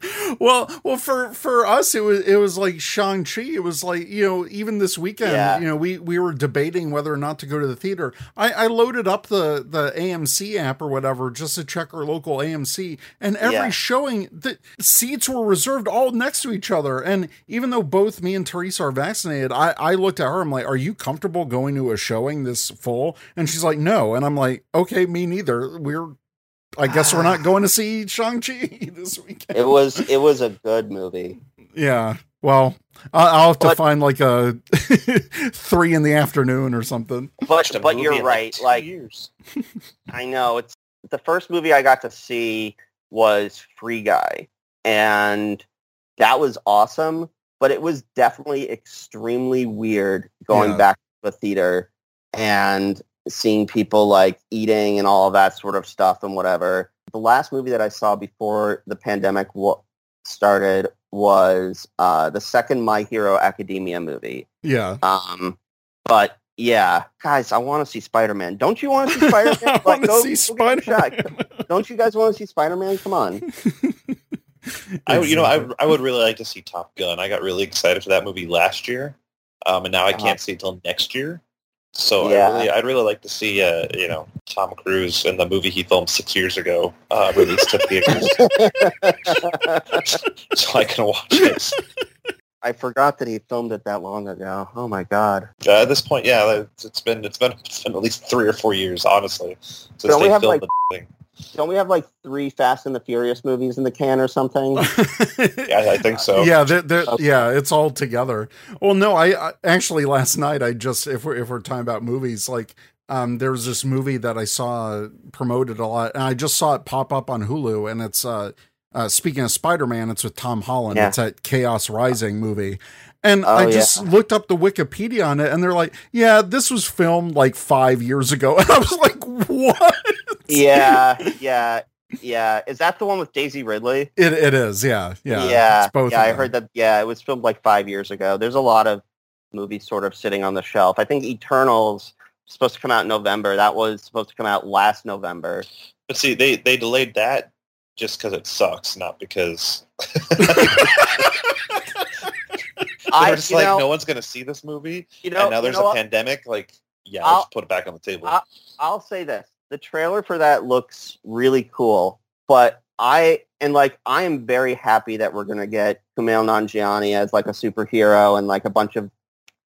well, well, for for us, it was it was like Shang Chi. It was like you know, even this weekend, Yeah. you know, we we were debating whether or not to go to the theater. I I loaded up the the AMC app or whatever just to check our local AMC, and every Yeah. showing the seats were reserved all next to each other. And even though both me and Teresa are vaccinated, I I looked at her. I'm like, "Are you comfortable going to a showing this full?" And she's like, "No." And I'm like, "Okay, me neither. We're." I guess we're not going to see Shang Chi this weekend. It was it was a good movie. Yeah. Well, I- I'll have to But- find like a three in the afternoon or something. But but you're in, right. two Like years. I know it's the first movie I got to see was Free Guy, and that was awesome. But it was definitely extremely weird going Yeah. back to the theater and seeing people like eating and all of that sort of stuff and whatever. The last movie that I saw before the pandemic wa- started was uh, the second My Hero Academia movie. Yeah. Um, but yeah, guys, I want to see Spider Man. Don't you want to see Spider Man? I want to see Spider Man. Don't you guys want to see Spider Man? Come on. I, would- you know, I, I would really like to see Top Gun. I got really excited for that movie last year, um, and now I Uh-huh. can't see it till next year. So Yeah. I really, I'd really like to see, uh, you know, Tom Cruise in the movie he filmed six years ago uh, released to theaters, so I can watch it. I forgot that he filmed it that long ago. Oh my god. Uh, at this point, yeah, it's, it's been it's been it's been at least three or four years, honestly, since they filmed like- the thing. Don't we have like three Fast and the Furious movies in the can or something? Yeah, I think so. Yeah, they're, they're, Okay. yeah, it's all together. Well, no, I, I actually last night I just if we're if we're talking about movies, like um, there was this movie that I saw promoted a lot, and I just saw it pop up on Hulu, and it's uh, uh speaking of Spider Man, it's with Tom Holland. Yeah. It's that Chaos Rising movie. And Oh, I just looked up the Wikipedia on it, and they're like, "Yeah, this was filmed like five years ago." And I was like, "What?" yeah, yeah, yeah. Is that the one with Daisy Ridley? It it is, yeah, yeah, yeah. It's both yeah, I heard that. Yeah, it was filmed like five years ago. There's a lot of movies sort of sitting on the shelf. I think Eternals was supposed to come out in November. That was supposed to come out last November. But see, they they delayed that just because it sucks, not because I, they're just like know, no one's gonna see this movie, you know, and now you there's know a what? pandemic. Like, yeah, I'll- let's put it back on the table. I'll- I'll say this: the trailer for that looks really cool, but I and like I am very happy that we're gonna get Kumail Nanjiani as like a superhero and like a bunch of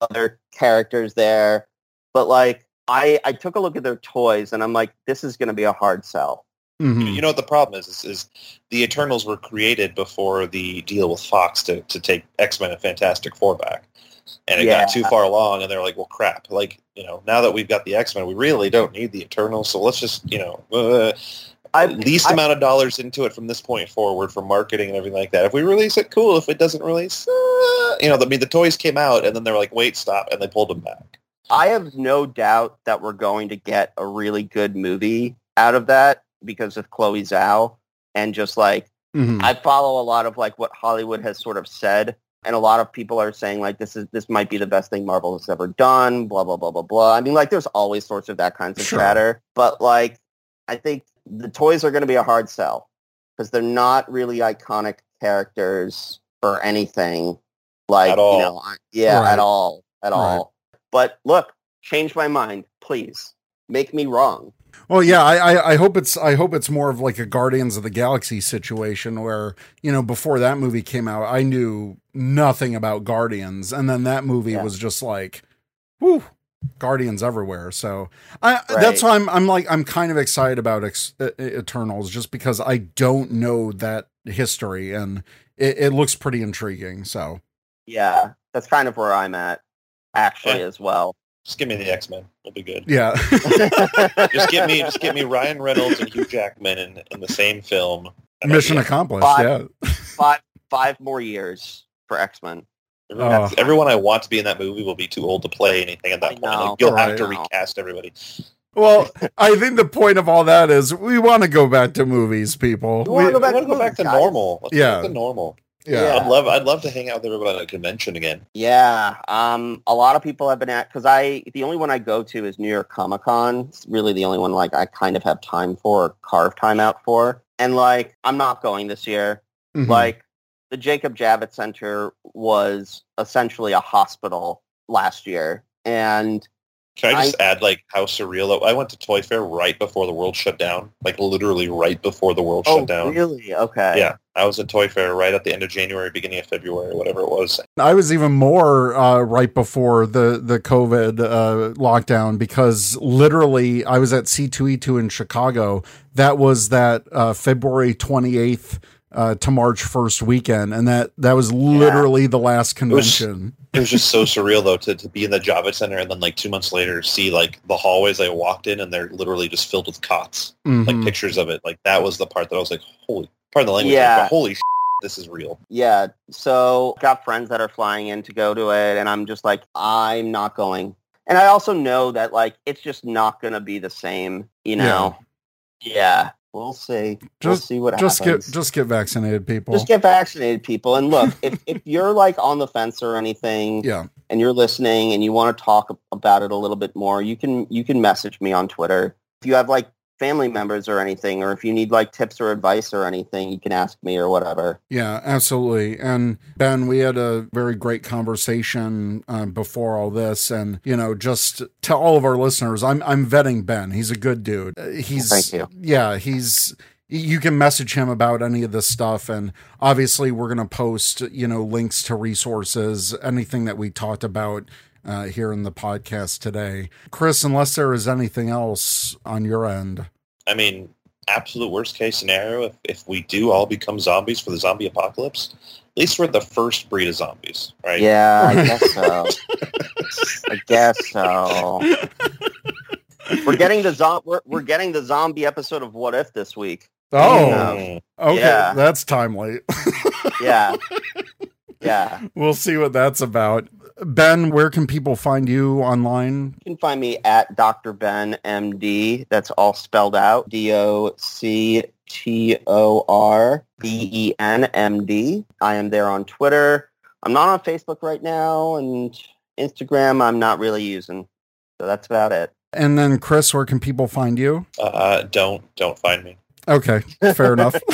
other characters there. But like I I took a look at their toys and I'm like, this is gonna be a hard sell. Mhm. You know what the problem is, is? Is the Eternals were created before the deal with Fox to, to take X Men and Fantastic Four back, and it got too far along, and they're like, well, crap. Like, you know, now that we've got the X Men, we really don't need the Eternals, so let's just, you know, uh, I least I- amount of dollars into it from this point forward for marketing and everything like that. If we release it, cool. If it doesn't release, uh, you know, I mean, the toys came out, and then they were like, wait, stop, and they pulled them back. I have no doubt that we're going to get a really good movie out of that because of Chloe Zhao and just like Mhm. I follow a lot of like what Hollywood has sort of said, and a lot of people are saying like this is this might be the best thing Marvel has ever done. Blah blah blah blah blah. I mean, like there's always sorts of that kinds of Sure. chatter, but like I think the toys are going to be a hard sell because they're not really iconic characters or anything. Like you know, I- yeah, Right. at all, at Right. all. But look, change my mind, please. Make me wrong. Well, yeah, I, I I hope it's I hope it's more of like a Guardians of the Galaxy situation where you know before that movie came out, I knew nothing about Guardians, and then that movie Yeah. was just like, whoo, Guardians everywhere. So I Right. that's why I'm I'm like I'm kind of excited about Ex- Eternals just because I don't know that history and it, it looks pretty intriguing. So Yeah, that's kind of where I'm at, actually, Yeah. as well. Just give me the X Men. We'll be good. yeah, just get me, just get me Ryan Reynolds and Hugh Jackman in, in the same film. mission accomplished. Five. Yeah, five five more years for X Men. Everyone, Oh. everyone I want to be in that movie will be too old to play anything at that point. Like, you'll have to recast everybody. Well, I think the point of all that is we want to go back to movies, people. We wanna go back to to go back to normal. Let's Yeah. go back to normal. Yeah. Yeah. I'd love, I'd love to hang out with everybody at a convention again. Yeah, um, a lot of people have been at because I the only one I go to is New York Comic Con. It's really the only one like I kind of have time for, or carve time out for. And like I'm not going this year. Mhm. Like the Jacob Javits Center was essentially a hospital last year, and Can I just add like how surreal I went to Toy Fair right before the world shut down, like literally right before the world oh shut down. really? Okay. Yeah, I was at Toy Fair right at the end of January, beginning of February, whatever it was. I was even more uh, right before the the COVID uh, lockdown because literally I was at C2E2 in Chicago. That was that uh, February 28th uh, to March 1st weekend, and that that was literally the last convention. It was just so surreal though to, to be in the Javits Center and then like two months later see like the hallways I walked in and they're literally just filled with cots, like Mhm. pictures of it. Like that was the part that I was like, holy, part of the language, Yeah. but holy, this is real. Yeah. So got friends that are flying in to go to it, and I'm just like, I'm not going. And I also know that like it's just not going to be the same. You know. Yeah. We'll see. we'll Just- see what just happens. get just get vaccinated, people. Just get vaccinated, people. And look, if, if you're like on the fence or anything, yeah, and you're listening and you want to talk about it a little bit more, you can you can message me on Twitter. If you have like family members or anything, or if you need like tips or advice or anything, you can ask me or whatever. yeah, absolutely. And Ben, we had a very great conversation um, before all this, and you know, just to all of our listeners, I'm I'm vetting Ben. He's a good dude. Uh, He's Thank you. Yeah, he's. You can message him about any of this stuff, and obviously, we're going to post, you know, links to resources, anything that we talked about uh, here in the podcast today. Chris, unless there is anything else on your end, I mean, absolute worst case scenario, if, if we do all become zombies for the zombie apocalypse, at least we're the first breed of zombies, right? Yeah, I guess so. I guess so. We're getting the zo- we're, we're getting the zombie episode of What If this week. oh, Mm. okay, Yeah. that's timely. Yeah. Yeah. we'll see what that's about. Ben, where can people find you online? You can find me at Dr. Ben MD. That's all spelled out. D O C T O R B E N M D. I am there on Twitter. I'm not on Facebook right now, and Instagram I'm not really using. So that's about it. And then Chris, where can people find you? Uh, don't don't find me. Okay, fair enough.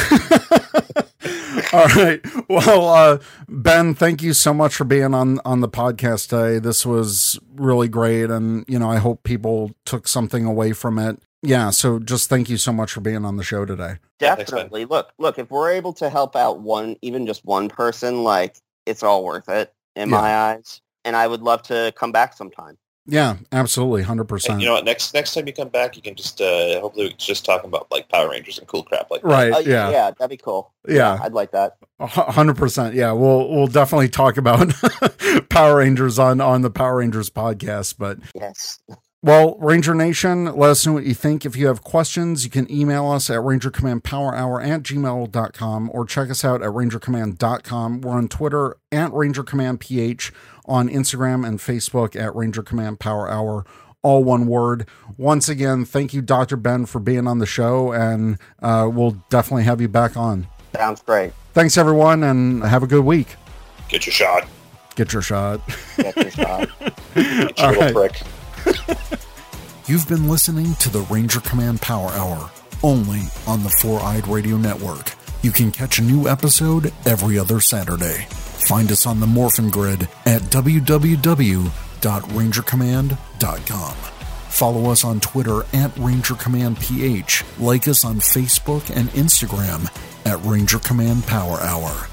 All right. Well, uh, Ben, thank you so much for being on on the podcast today. This was really great, and you know, I hope people took something away from it. Yeah. So, just thank you so much for being on the show today. Yeah, thanks. Definitely. look, look, if we're able to help out one, even just one person, like it's all worth it in Yeah. my eyes. And I would love to come back sometime. Yeah, absolutely, hundred And percent. you know what? Next next time you come back, you can just uh, hopefully we can just talk about like Power Rangers and cool crap like that. Right? Oh, yeah. yeah, that'd be cool. Yeah. I'd like that. Hundred percent. Yeah, we'll we'll definitely talk about Power Rangers on on the Power Rangers podcast. But Yes. well, Ranger Nation, let us know what you think. If you have questions, you can email us at rangercommandpowerhour at gmail.com or check us out at rangercommand.com. We're on Twitter at rangercommandph, on Instagram and Facebook at Ranger Command Power Hour. All one word. Once again, thank you, Dr. Ben, for being on the show, and uh, we'll definitely have you back on. Sounds great. Thanks, everyone, and have a good week. Get your shot. Get your shot. Get your shot. Get your little right. prick. You've been listening to the Ranger Command Power Hour, only on the Four Eyed Radio Network. You can catch a new episode every other Saturday. Find us on the Morphin Grid at www.rangercommand.com. Follow us on Twitter at Ranger Command PH. Like us on Facebook and Instagram at Ranger Command Power Hour.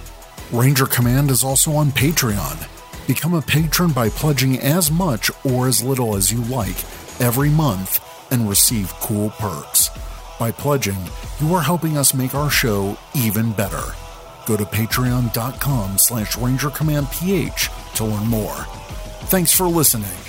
Ranger Command is also on Patreon. Become a patron by pledging as much or as little as you like every month and receive cool perks. By pledging, you are helping us make our show even better. Go to patreon.com slash rangercommandph to learn more. Thanks for listening.